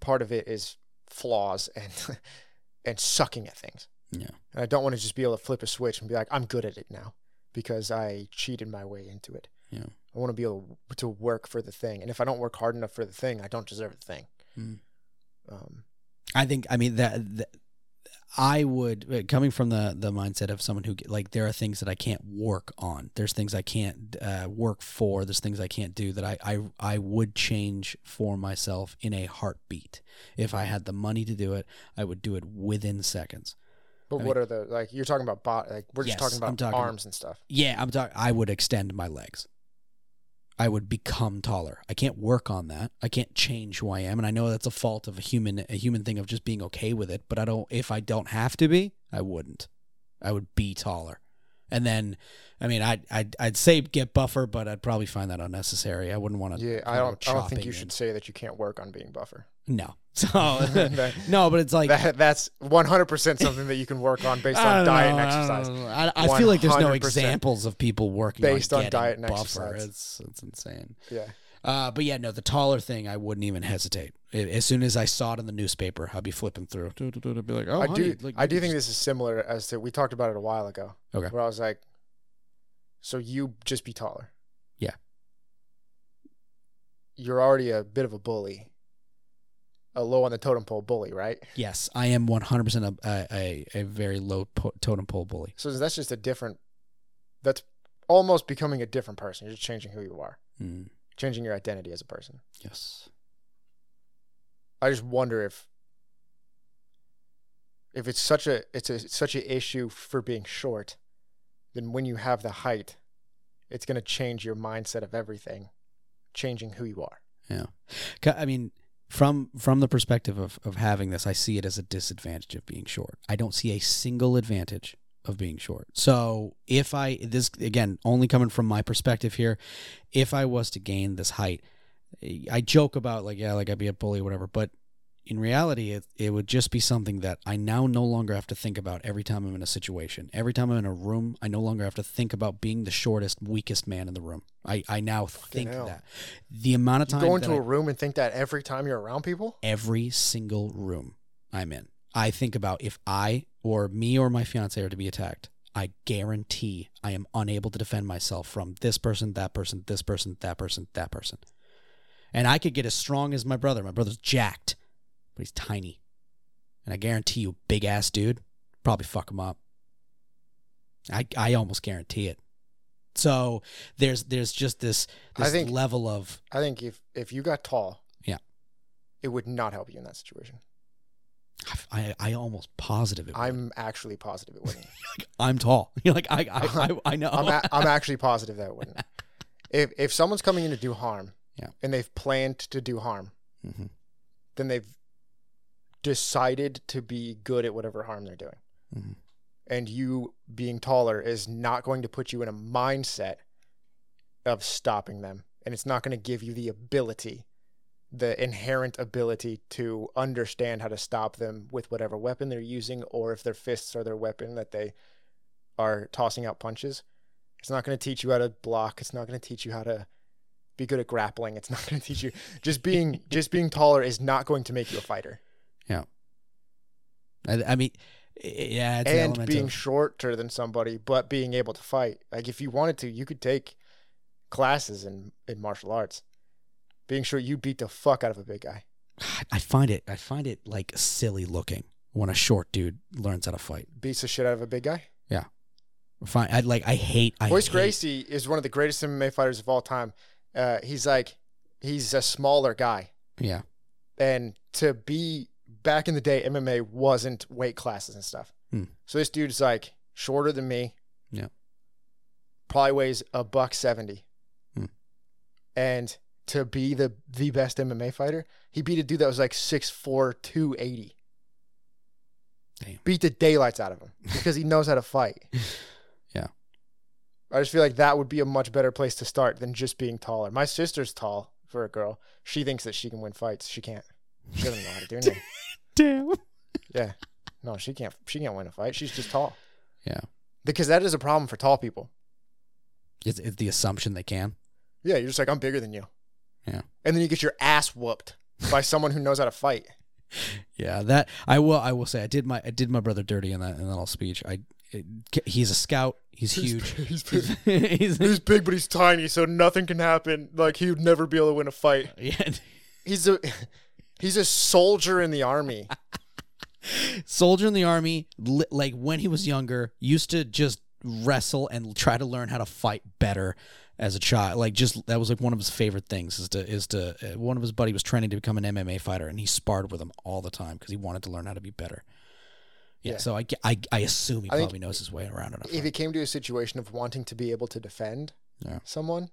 Speaker 1: part of it is flaws and and sucking at things.
Speaker 2: Yeah.
Speaker 1: And I don't want to just be able to flip a switch and be like I'm good at it now because I cheated my way into it.
Speaker 2: Yeah.
Speaker 1: I want to be able to work for the thing, and if I don't work hard enough for the thing, I don't deserve the thing.
Speaker 2: Mm.
Speaker 1: Um,
Speaker 2: I think. I mean that, that. I would uh, coming from the the mindset of someone who like there are things that I can't work on. There's things I can't uh, work for. There's things I can't do that I, I I would change for myself in a heartbeat. If I had the money to do it, I would do it within seconds.
Speaker 1: But
Speaker 2: I
Speaker 1: what are the like you're talking about bot like we're
Speaker 2: Yes,
Speaker 1: just talking about
Speaker 2: talking-
Speaker 1: arms and stuff.
Speaker 2: Yeah, I'm talking. I would extend my legs. I would become taller. I can't work on that. I can't change who I am, and I know that's a fault of a human, a human thing of just being okay with it. But I don't. If I don't have to be, I wouldn't. I would be taller, and then, I mean, I'd I'd, I'd say get buffer, but I'd probably find that unnecessary. I wouldn't want to.
Speaker 1: Yeah, I don't I don't think you should say that you can't work on being buffer.
Speaker 2: No. So
Speaker 1: That-
Speaker 2: no, but it's like
Speaker 1: that, that's 100% something that you can work on based on diet
Speaker 2: know,
Speaker 1: and exercise.
Speaker 2: know. I, I feel like there's no examples of people working
Speaker 1: based
Speaker 2: on,
Speaker 1: on diet and
Speaker 2: buffer.
Speaker 1: exercise.
Speaker 2: It's it's insane.
Speaker 1: Yeah.
Speaker 2: Uh, but yeah, no, the taller thing, I wouldn't even hesitate. I- As soon as I saw it in the newspaper, I'd be flipping through. I'd be like, oh,
Speaker 1: I
Speaker 2: honey,
Speaker 1: do
Speaker 2: like,
Speaker 1: I do think this is similar as to we talked about it a while ago.
Speaker 2: Okay.
Speaker 1: Where I was like so you just be taller.
Speaker 2: Yeah.
Speaker 1: You're already a bit of a bully. A low on the totem pole bully, right?
Speaker 2: Yes, I am 100% a, a, a, a very low po- totem pole bully.
Speaker 1: So that's just a different that's almost becoming a different person. You're just changing who you are.
Speaker 2: Mm,
Speaker 1: Changing your identity as a person.
Speaker 2: yes.
Speaker 1: I just wonder if if it's such a it's a such an issue for being short, then when you have the height, it's going to change your mindset of everything, changing who you are.
Speaker 2: Yeah. I mean, from from the perspective of, of having this, I see it as a disadvantage of being short. I don't see a single advantage of being short. So if I this again only coming from my perspective here, if I was to gain this height, I joke about like yeah, like I'd be a bully or whatever, but in reality, it, it would just be something that I now no longer have to think about every time I'm in a situation. Every time I'm in a room, I no longer have to think about being the shortest, weakest man in the room. I, I now think
Speaker 1: hell.
Speaker 2: that. The amount of
Speaker 1: You
Speaker 2: time
Speaker 1: go into
Speaker 2: I-
Speaker 1: a room and think that every time you're around people.
Speaker 2: every single room I'm in. I think about if I or me or my fiance are to be attacked, I guarantee I am unable to defend myself from this person, that person, this person, that person, that person. And I could get as strong as my brother. My brother's jacked, but he's tiny. And I guarantee you, big ass dude, probably fuck him up. I I almost guarantee it. So there's there's just this
Speaker 1: I
Speaker 2: this
Speaker 1: think-
Speaker 2: level of
Speaker 1: I think if if you got tall,
Speaker 2: Yeah.
Speaker 1: it would not help you in that situation.
Speaker 2: I I almost positive it. would.
Speaker 1: I'm actually positive it wouldn't.
Speaker 2: I'm tall. You're like I I, I, I know.
Speaker 1: I'm a, I'm actually positive that it wouldn't. If if someone's coming in to do harm,
Speaker 2: Yeah.
Speaker 1: and they've planned to do harm,
Speaker 2: Mhm.
Speaker 1: then they've decided to be good at whatever harm they're doing.
Speaker 2: Mhm.
Speaker 1: And you being taller is not going to put you in a mindset of stopping them. And it's not going to give you the ability, the inherent ability to understand how to stop them with whatever weapon they're using, or if their fists are their weapon that they are tossing out punches. It's not going to teach you how to block. It's not going to teach you how to be good at grappling. It's not going to teach you just being just being taller is not going to make you a fighter.
Speaker 2: I, I mean, yeah, it's
Speaker 1: and being shorter than somebody, but being able to fight. Like if you wanted to, you could take classes in in martial arts. Being short, you beat the fuck out of a big guy.
Speaker 2: I find it. I find it like silly looking when a short dude learns how to fight.
Speaker 1: Beats the shit out of a big guy. Yeah.
Speaker 2: Fine. I like. I hate. I
Speaker 1: Royce
Speaker 2: hate,
Speaker 1: Gracie is one of the greatest MMA fighters of all time. Uh, he's like, he's a smaller guy,
Speaker 2: Yeah.
Speaker 1: and to be back in the day, MMA wasn't weight classes and stuff.
Speaker 2: Hmm.
Speaker 1: So this dude's like shorter than me.
Speaker 2: Yeah.
Speaker 1: Probably weighs a buck seventy.
Speaker 2: Hmm.
Speaker 1: And to be the the best MMA fighter, he beat a dude that was like 6'4", 280.
Speaker 2: Damn.
Speaker 1: Beat the daylights out of him because he knows how to fight.
Speaker 2: Yeah.
Speaker 1: I just feel like that would be a much better place to start than just being taller. My sister's tall for a girl. She thinks that she can win fights. She can't. She doesn't know how to do anything.
Speaker 2: Damn.
Speaker 1: Yeah. No, she can't. She can't win a fight. She's just tall.
Speaker 2: Yeah.
Speaker 1: Because that is a problem for tall people.
Speaker 2: It's, it's the assumption they can.
Speaker 1: Yeah, you're just like I'm bigger than you.
Speaker 2: Yeah.
Speaker 1: And then you get your ass whooped by someone who knows how to fight.
Speaker 2: Yeah. That I will. I will say. I did my. I did my brother dirty in that in that little speech. I. It, he's a scout. He's huge.
Speaker 1: He's
Speaker 2: He's,
Speaker 1: big.
Speaker 2: he's-
Speaker 1: He's big, but he's tiny, so nothing can happen. Like he would never be able to win a fight.
Speaker 2: yeah.
Speaker 1: He's a he's a soldier in the army.
Speaker 2: Soldier in the army, li- like when he was younger, used to just wrestle and try to learn how to fight better as a child. Like just that was like one of his favorite things is to is to uh, one of his buddy was training to become an MMA fighter and he sparred with him all the time because he wanted to learn how to be better. Yeah,
Speaker 1: Yeah.
Speaker 2: so I, I I assume he
Speaker 1: I
Speaker 2: probably knows his way around enough.
Speaker 1: if he came to a situation of wanting to be able to defend
Speaker 2: Yeah.
Speaker 1: someone,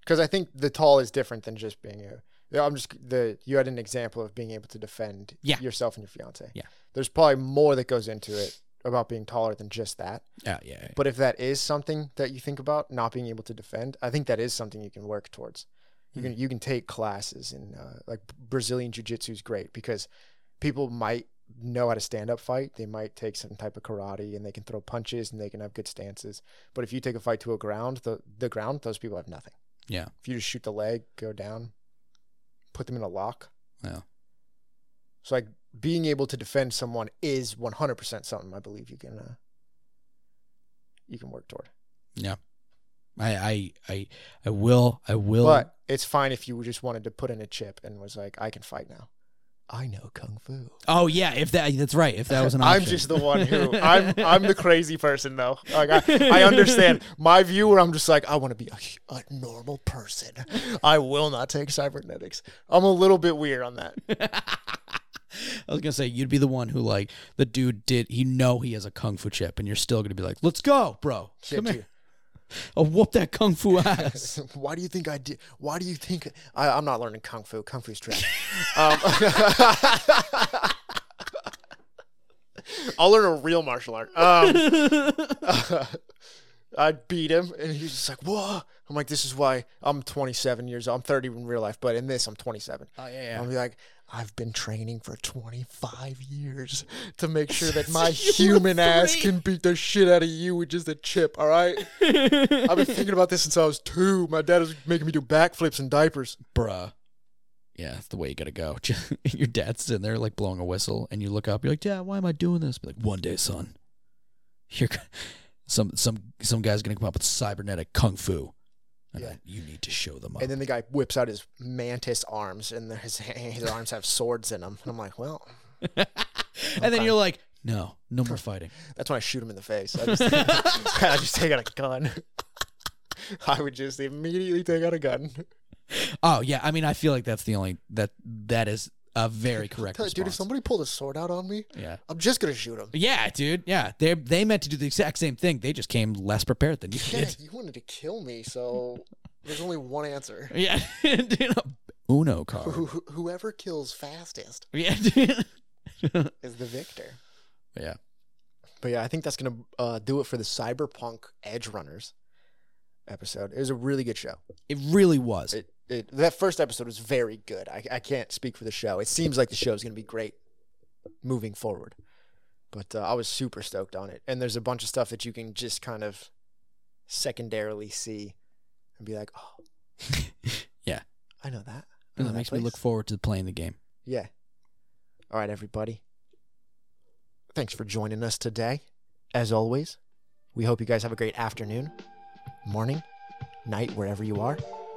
Speaker 1: because I think the tall is different than just being a. yeah, I'm just the you had an example of being able to defend
Speaker 2: Yeah.
Speaker 1: yourself and your fiance.
Speaker 2: Yeah.
Speaker 1: There's probably more that goes into it about being taller than just that.
Speaker 2: yeah, yeah, yeah.
Speaker 1: But if that is something that you think about, not being able to defend, I think that is something you can work towards. You
Speaker 2: Hmm.
Speaker 1: can you can take classes in uh, like Brazilian jiu jitsu is great because people might know how to stand up fight. They might take some type of karate and they can throw punches and they can have good stances. But if you take a fight to a ground, the the ground, those people have nothing.
Speaker 2: Yeah.
Speaker 1: If you just shoot the leg, go down, put them in a lock.
Speaker 2: Yeah.
Speaker 1: So like being able to defend someone is 100% something I believe you can uh, you can work toward. Yeah.
Speaker 2: I I I I will I will.
Speaker 1: But it's fine if you just wanted to put in a chip and was like, I can fight now. I know kung fu.
Speaker 2: oh yeah, if that that's right. If that was an option.
Speaker 1: I'm just the one who I'm. I'm the crazy person though. Like I, I understand my view where I'm just like I want to be a, a normal person. I will not take cybernetics. I'm a little bit weird on that.
Speaker 2: I was gonna say you'd be the one who like the dude did he know he has a kung fu chip and you're still gonna be like, let's go, bro.
Speaker 1: Shit,
Speaker 2: Come here. I'll whoop that kung fu ass.
Speaker 1: Why do you think I did? Why do you think I, I'm not learning kung fu? Kung fu's trash. um, I'll learn a real martial art. Um, I beat him, and he's just like, "Whoa!" I'm like, "This is why I'm 27 years old. I'm 30 in real life, but in this, I'm 27."
Speaker 2: oh yeah,
Speaker 1: I'll be like, "I've been training for 25 years to make sure that my human ass can beat the shit out of you with just a chip." All right. I've been thinking about this since I was two. My dad was making me do backflips in diapers.
Speaker 2: bruh. Yeah, that's the way you gotta go. Your dad's sitting there like blowing a whistle, and you look up. You're like, Dad, why am I doing this? Be like, one day, son. You're some some some guy's gonna come up with cybernetic kung fu, and
Speaker 1: Yeah.
Speaker 2: I- you need to show them up.
Speaker 1: And then the guy whips out his mantis arms, and his his arms have swords in them. And I'm like, well,
Speaker 2: and then you're like, no, no more fighting.
Speaker 1: that's when I shoot him in the face. I just, I just take out a gun. I would just immediately take out a gun.
Speaker 2: Oh yeah, I mean, I feel like that's the only that that is a very correct
Speaker 1: Dude, if somebody pulled a sword out on me,
Speaker 2: yeah,
Speaker 1: I'm just gonna shoot him.
Speaker 2: yeah, dude, yeah. They they meant to do the exact same thing. They just came less prepared than you
Speaker 1: Yeah,
Speaker 2: did.
Speaker 1: you wanted to kill me, so there's only one answer.
Speaker 2: Yeah, dude, Uno card.
Speaker 1: Who- who- Whoever kills fastest
Speaker 2: Yeah, dude.
Speaker 1: is the victor.
Speaker 2: yeah.
Speaker 1: But yeah, I think that's gonna uh, do it for the Cyberpunk Edgerunners episode. It was a really good show.
Speaker 2: It really was.
Speaker 1: It, it that first episode was very good. I, I can't speak for the show. It seems like the show is gonna be great moving forward. But uh, I was super stoked on it, and there's a bunch of stuff that you can just kind of secondarily see and be like, oh,
Speaker 2: Yeah.
Speaker 1: I know that. I
Speaker 2: and
Speaker 1: know
Speaker 2: that makes me look forward to playing the game.
Speaker 1: Yeah. All right, everybody. Thanks for joining us today. As always, we hope you guys have a great afternoon, morning, night, wherever you are.